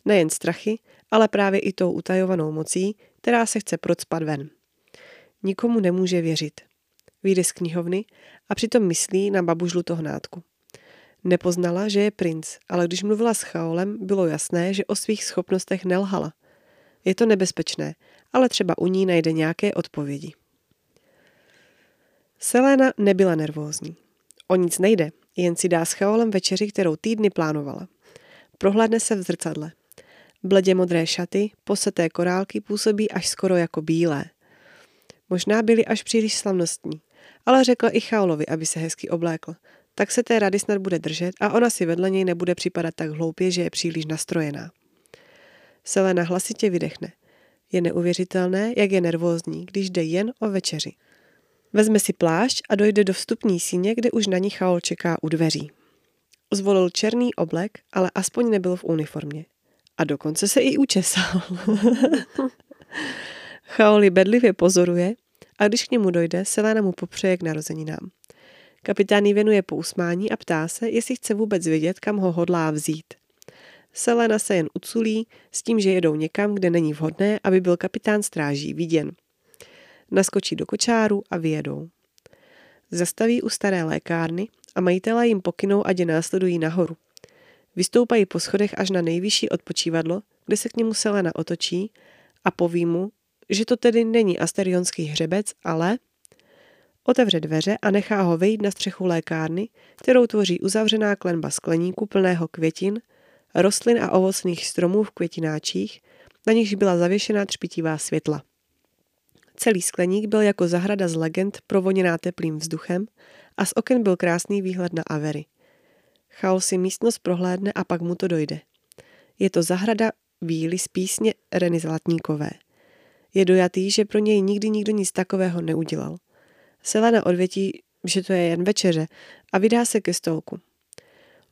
Nejen strachy, ale právě i tou utajovanou mocí, která se chce procpat ven. Nikomu nemůže věřit. Vyjde z knihovny a přitom myslí na babu žlutohnátku. Nepoznala, že je princ, ale když mluvila s Chaolem, bylo jasné, že o svých schopnostech nelhala. Je to nebezpečné, ale třeba u ní najde nějaké odpovědi. Selena nebyla nervózní. O nic nejde, jen si dá s Chaolem večeři, kterou týdny plánovala. Prohlédne se v zrcadle. Bledě modré šaty, poseté korálky působí až skoro jako bílé. Možná byly až příliš slavnostní, ale řekl i Chaolovi, aby se hezky oblékl. Tak se té rady snad bude držet a ona si vedle něj nebude připadat tak hloupě, že je příliš nastrojená. Selena hlasitě vydechne. Je neuvěřitelné, jak je nervózní, když jde jen o večeři. Vezme si plášť a dojde do vstupní síně, kde už na ní Chaol čeká u dveří. Zvolil černý oblek, ale aspoň nebyl v uniformě. A dokonce se i učesal. Chaoli bedlivě pozoruje a když k němu dojde, Selena mu popřeje k narozeninám. Kapitán jí věnuje pousmání a ptá se, jestli chce vůbec vědět, kam ho hodlá vzít. Selena se jen uculí s tím, že jedou někam, kde není vhodné, aby byl kapitán stráží viděn. Naskočí do kočáru a vyjedou. Zastaví u staré lékárny a majitelé jim pokynou, ať je následují nahoru. Vystoupají po schodech až na nejvyšší odpočívadlo, kde se k němu Selena otočí a poví mu, že to tedy není asterionský hřebec, ale otevře dveře a nechá ho vejít na střechu lékárny, kterou tvoří uzavřená klenba skleníku plného květin, rostlin a ovocných stromů v květináčích, na nichž byla zavěšená třpitivá světla. Celý skleník byl jako zahrada z legend provoněná teplým vzduchem a z oken byl krásný výhled na Avery. Chaol si místnost prohlédne a pak mu to dojde. Je to zahrada víly z písně Reny Zlatníkové. Je dojatý, že pro něj nikdy nikdo nic takového neudělal. Selena odvětí, že to je jen večeře a vydá se ke stolku.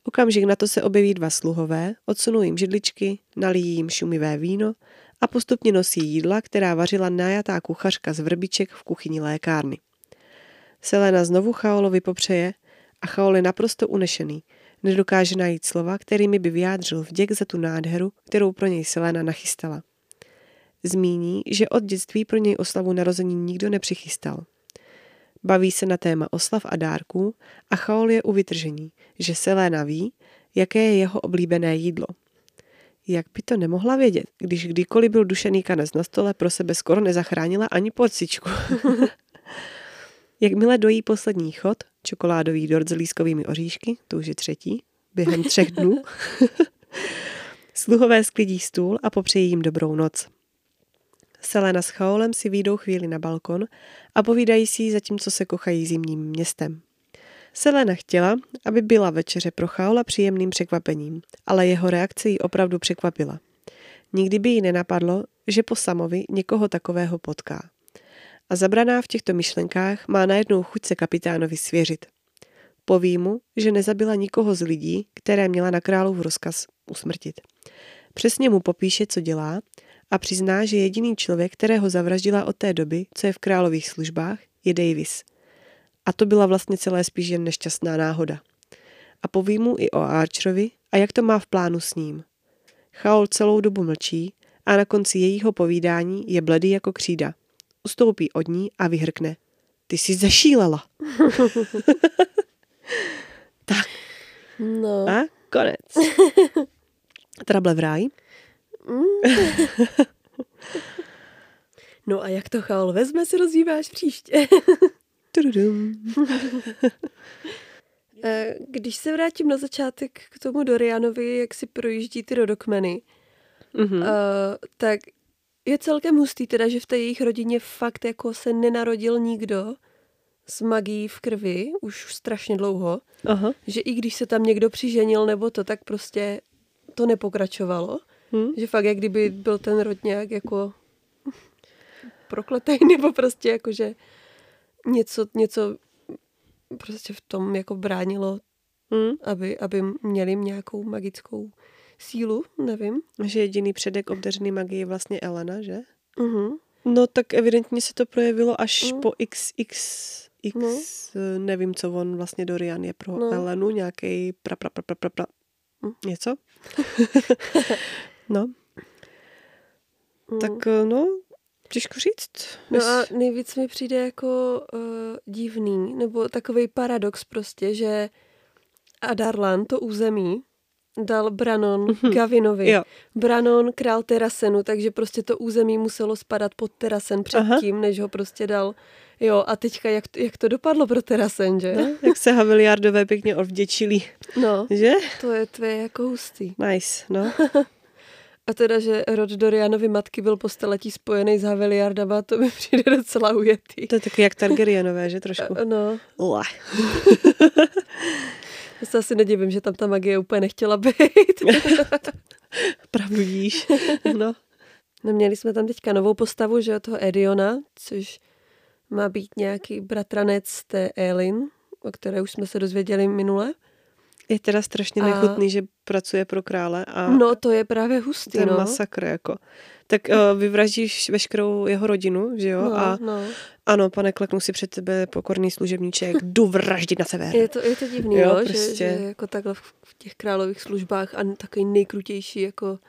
Okamžik na to se objeví dva sluhové, odsunou jim židličky, nalijí jim šumivé víno a postupně nosí jídla, která vařila najatá kuchařka z vrbiček v kuchyni lékárny. Selena znovu Chaolovi popřeje a Chaol je naprosto unešený. Nedokáže najít slova, kterými by vyjádřil vděk za tu nádheru, kterou pro něj Selena nachystala. Zmíní, že od dětství pro něj oslavu narození nikdo nepřichystal. Baví se na téma oslav a dárků a Chaol je u vytržení, že Selena ví, jaké je jeho oblíbené jídlo. Jak by to nemohla vědět, když kdykoliv byl dušený kanec na stole, pro sebe skoro nezachránila ani porcičku. Jakmile dojí poslední chod, čokoládový dort s lískovými oříšky, to už je třetí, během třech dnů, sluhové sklidí stůl a popřejí jim dobrou noc. Selena s Chaolem si výjdou chvíli na balkon a povídají si zatímco se kochají zimním městem. Selena chtěla, aby byla večeře pro Chaola příjemným překvapením, ale jeho reakce ji opravdu překvapila. Nikdy by jí nenapadlo, že po Samovi někoho takového potká. A zabraná v těchto myšlenkách má najednou chuť se kapitánovi svěřit. Poví mu, že nezabila nikoho z lidí, které měla na králův rozkaz usmrtit. Přesně mu popíše, co dělá a přizná, že jediný člověk, kterého zavraždila od té doby, co je v králových službách, je Davis. A to byla vlastně celé spíš jen nešťastná náhoda. A poví mu i o Archerovi a jak to má v plánu s ním. Chaol celou dobu mlčí a na konci jejího povídání je bledý jako křída. Ustoupí od ní a vyhrkne. Ty jsi zešílela. tak. No. A konec. Trable v ráji. no a jak to Chaol vezme, si rozvíváš příště. Eh, Když se vrátím na začátek k tomu Dorianovi, jak si projíždí ty rodokmeny, Mhm. uh, tak je celkem hustý teda, že v té jejich rodině fakt jako se nenarodil nikdo s magií v krvi už strašně dlouho, Aha. že i když se tam někdo přiženil nebo to, tak prostě to nepokračovalo. Hm. Že fakt, jak kdyby byl ten rod nějak jako prokletej, nebo prostě jako, že něco, něco prostě v tom jako bránilo, Hm. aby, aby měli nějakou magickou sílu, nevím. Že jediný předek obdařený magii je vlastně Elena, že? Uh-huh. No tak evidentně se to projevilo až Mm. po x, x, No. nevím, co on vlastně Dorian je pro No. Elenu, nějaký pra, pra, pra, pra, pra, pra, Mm. něco? no, Mm. tak eh, no, těžko říct. No a nejvíc mi přijde jako uh, divný, nebo takový paradox prostě, že Adarlan, to území, dal Branon Mhm. Gavinovi. Jo. Branon král Terasenu, takže prostě to území muselo spadat pod Terasen Aha. předtím, než ho prostě dal. Jo, a teďka jak, to- jak to dopadlo pro Terasen, že? No, jak se Haviliardové pěkně odvděčili, No, že? to je tvé jako hustý. Nice, no. A teda, že rod Dorianovy matky byl po staletí spojený s Haveliardama, to mi přijde docela ujetý. To je taky jak Targaryenové, že trošku? No. Ule. Já se asi nedivím, že tam ta magie úplně nechtěla být. Pravdu díš. No. no měli jsme tam teďka novou postavu, že toho Ediona, což má být nějaký bratranec té Elin, o které už jsme se dozvěděli minule. Je teda strašně A- nechutný, že pracuje pro krále a No, to je právě hustý, to je no. masakr, jako. Tak uh, vyvraždíš veškerou jeho rodinu, že jo? No, a no. ano, pane, kleknu si před tebe pokorný služebníček, jdu vraždit na sever. Je to, je to divný, Jo, jo, prostě. že, že, jako takhle v, těch králových službách a takový nejkrutější jako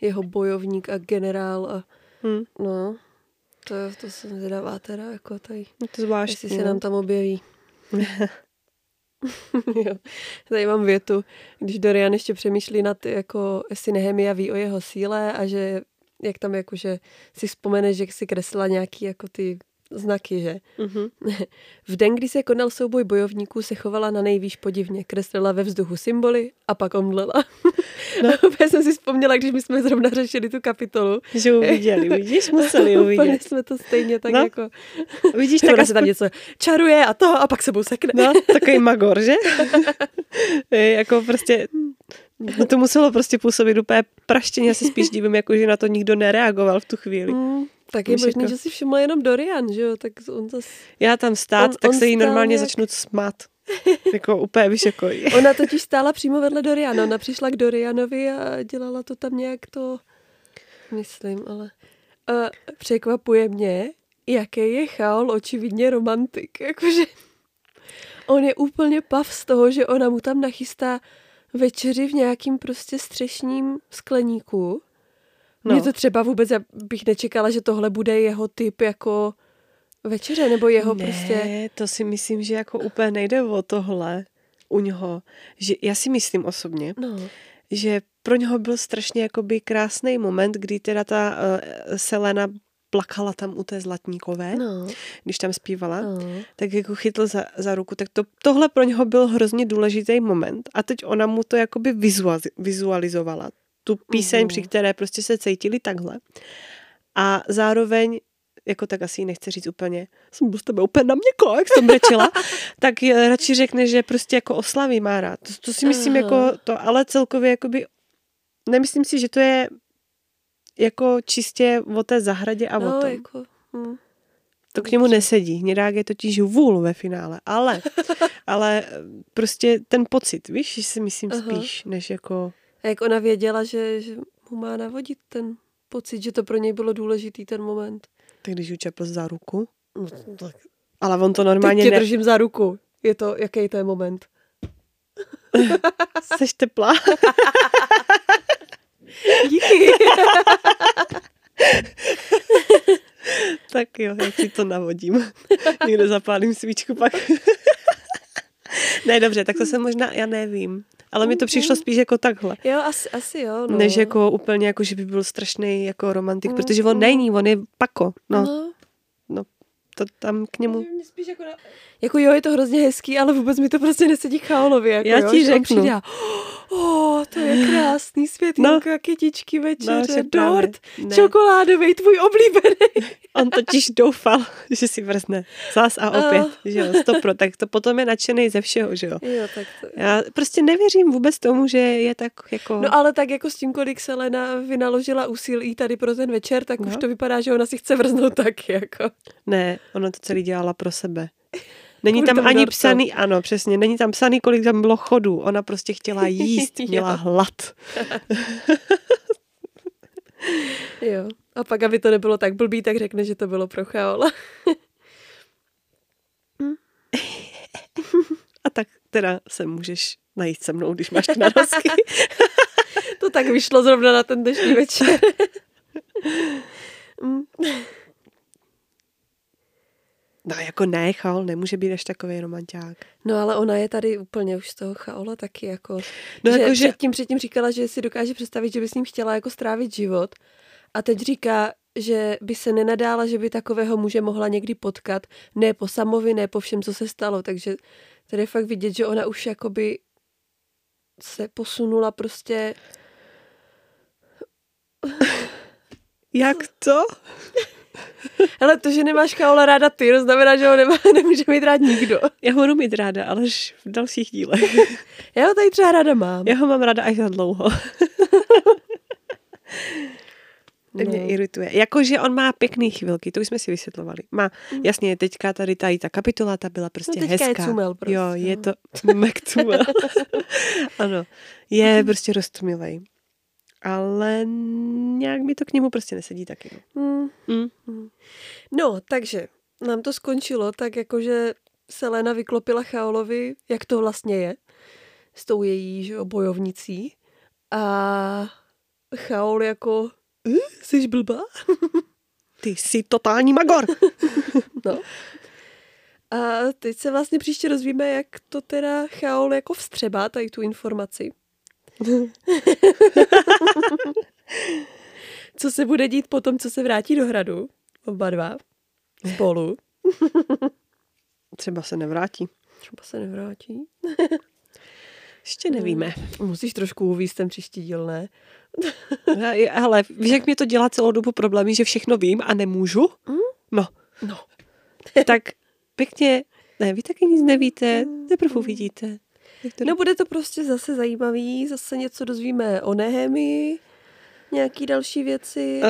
jeho bojovník a generál a Hm, no, to, to jsem zvědavá teda, jako tady, to zvláštní. jestli se no. nám tam objeví. Tady mám větu, když Dorian ještě přemýšlí nad, jako, jestli Nehemia ví o jeho síle a že jak tam jako, že si vzpomene, že si kreslila nějaký jako ty znaky, že? Mhm. V den, kdy se konal souboj bojovníků, se chovala na nejvýš podivně. Kreslila ve vzduchu symboly a pak omdlela. No. Úplně jsem si vzpomněla, když my jsme zrovna řešili tu kapitolu. Že uviděli, vidíš, museli Úplně uvidět. jsme to stejně tak No, jako... Vidíš, Tak Ona se tam aspoň, něco čaruje a to a pak sebou sekne. no, takový magor, že? jako prostě, no to muselo prostě působit úplně praštěně, já se spíš divím, jako, že na to nikdo nereagoval v tu chvíli. Mm, tak je možný, jako- že si všiml jenom Dorian, že jo? Tak on zas... Já tam stát, On- tak on se jí normálně nějak- začnu smát. jako úplně, víš, jako... Ona totiž stála přímo vedle Doriana. Ona přišla k Dorianovi a dělala to tam nějak to... Myslím, ale... Uh, překvapuje mě, jaký je Chaol očividně romantik. Jakože on je úplně pav z toho, že ona mu tam nachystá večeři v nějakým prostě střešním skleníku. No. Mě to třeba vůbec, já bych nečekala, že tohle bude jeho typ jako večeře, nebo jeho ne, prostě... to si myslím, že jako úplně nejde o tohle u něho. Že já si myslím osobně, No, že pro něho byl strašně jakoby krásný moment, kdy teda ta uh, Selena plakala tam u té Zlatníkové, no, když tam zpívala, no. tak jako chytl za, za ruku. Tak to, tohle pro něho byl hrozně důležitý moment a teď ona mu to jakoby vizualizovala. Tu píseň, Mhm. při které prostě se cítili takhle. A zároveň jako tak asi nechce říct úplně, jsem byl s tebe úplně na měko, jak jsem brečela, tak je- radši řekne, že prostě jako oslaví má rád. To, to si myslím Aha. jako to, ale celkově jakoby, nemyslím si, že to je jako čistě o té zahradě a o no, tom. jako... Hm. To k němu nesedí. Hnědák je totiž vůl ve finále, ale, ale prostě ten pocit, víš, že si myslím Aha. spíš, než jako... A jak ona věděla, že, že mu má navodit ten pocit, že to pro něj bylo důležitý ten moment. Tak když ju čepl za ruku. No, tak Ale on to Teď normálně tě ne... držím za ruku. Je to, jaký to je moment? Seš teplá. Díky. tak jo, já ti to navodím. Někde zapálím svíčku pak. ne, dobře, tak to jsem možná, já nevím. Ale mi to přišlo spíš jako takhle. Jo, asi, asi jo. No. Než jako úplně jako, že by byl strašný jako romantik, Mm, protože on mm. není, on je pako. No, no. To tam k němu... Spíš jako, na... jako jo, je to hrozně hezký, ale vůbec mi to prostě nesedí Chaolovi. Jako, Já jo, ti řeknu. přijde a, oh, to je krásný světýlko, no. kytičky večeře, no, dort, Ne. čokoládový, tvůj oblíbený. On totiž doufal, že si vrzne zas a opět, Oh. že jo, stopro, tak to potom je nadšený ze všeho, že jo. Jo, tak to... Já prostě nevěřím vůbec tomu, že je tak jako... No ale tak jako s tím, kolik Selena vynaložila úsilí tady pro ten večer, tak no. už No. to vypadá, že ona si chce vrznout taky, jako. Ne, ona to celý dělala pro sebe. Není tam ani dortu. psaný, ano, přesně, není tam psaný, kolik tam bylo chodů. Ona prostě chtěla jíst, měla hlad. Jo. A pak, aby to nebylo tak blbý, tak řekne, že to bylo pro Chaola. A tak teda se můžeš najít se mnou, když máš ty narozky. To tak vyšlo zrovna na ten dnešní večer. No jako ne, Chaol nemůže být až takový romanták. No ale ona je tady úplně už z toho Chaola taky jako... No že jako, že- předtím, předtím říkala, že si dokáže představit, že by s ním chtěla jako strávit život. A teď říká, že by se nenadála, že by takového muže mohla někdy potkat. Ne po samovi, ne po všem, co se stalo. Takže tady je fakt vidět, že ona už jakoby se posunula prostě Jak to? Ale to, že nemáš Chaola ráda ty, to znamená, že ho nemá, nemůže mít rád nikdo. Já ho budu mít ráda, ale až v dalších dílech. Já ho tady třeba ráda mám. Já ho mám ráda až za dlouho. To No. mě irituje. Jakože on má pěkný chvilky, to už jsme si vysvětlovali. Má, jasně, teďka tady ta, ta kapitola, ta byla prostě No teďka je hezká. cumel prostě, Jo, je no. to McCumel. ano, je prostě roztomilej. Ale nějak mi to k němu prostě nesedí taky. no. Hmm. Mm. No, takže nám to skončilo tak, jakože Selena vyklopila Chaolovi, jak to vlastně je, s tou její že jo, bojovnicí. A Chaol jako, "Eh, jsi blbá? Ty jsi totální magor. No. A teď se vlastně příště rozvíme, jak to teda Chaol jako vstřebá, tady tu informaci. co se bude dít potom, co se vrátí do hradu, oba dva, spolu. Třeba se nevrátí. Třeba se nevrátí. Ještě nevíme. Musíš trošku uvíct ten příští díl, ne? Ale víš, jak mě to dělá celou dobu problémy, že všechno vím a nemůžu? No, No. tak pěkně, ne, vy taky nic nevíte, teprve uvidíte. Jak to No bude to prostě zase zajímavý, zase něco dozvíme o Nehemii, nějaký další věci. A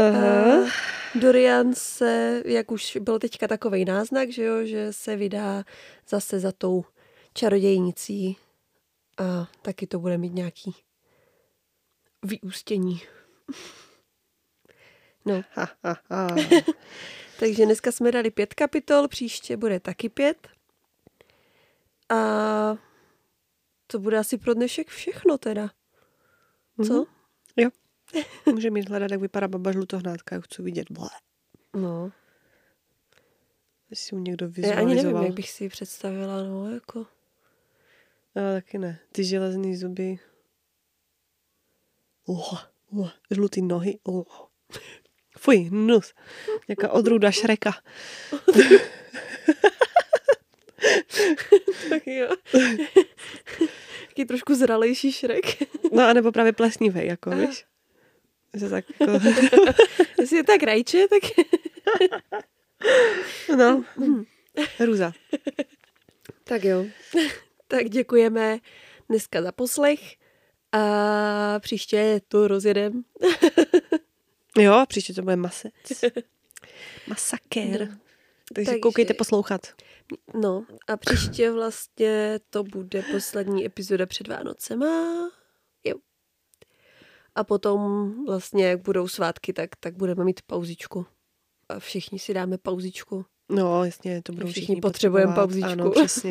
Dorian se, jak už byl teďka takový náznak, že jo, že se vydá zase za tou čarodějnicí a taky to bude mít nějaký vyústění. No, Ha, ha, ha. takže dneska jsme dali pět kapitol, příště bude taky pět. A to bude asi pro dnešek všechno teda. Co? Mhm. Jo. Můžeme jít hledat, jak vypadá baba žlutohnátka, jak chci vidět. Ble. No. Jestli si někdo Já vizualizoval. ani nevím, jak bych si ji představila, no, jako. Já taky ne. Ty železný zuby. Oh, oh, žlutý nohy. Oh. Fuj, nus. Jaká odrůda šreka. Tak jo. Taky trošku zralejší šrek. No a nebo právě plesnivý, jako víš. Že tak jako, Jestli je tak rajče, tak... no, hrůza. tak jo. tak děkujeme dneska za poslech a příště to rozjedem. Jo, příště to bude masec. Masakér. No. Takže, Takže- koukejte poslouchat. No a příště vlastně to bude poslední epizoda před Vánocema. Jo. A potom vlastně, jak budou svátky, tak, tak budeme mít pauzičku. A všichni si dáme pauzičku. No, jasně, to budou Všichni všichni, potřebujeme pauzičku. Ano, přesně.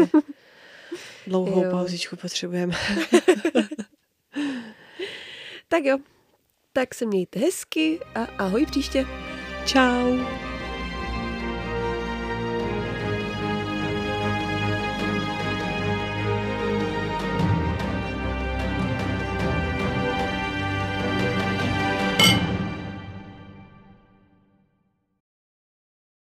Dlouhou Jo. pauzičku potřebujeme. Tak jo. Tak se mějte hezky a ahoj příště. Ciao.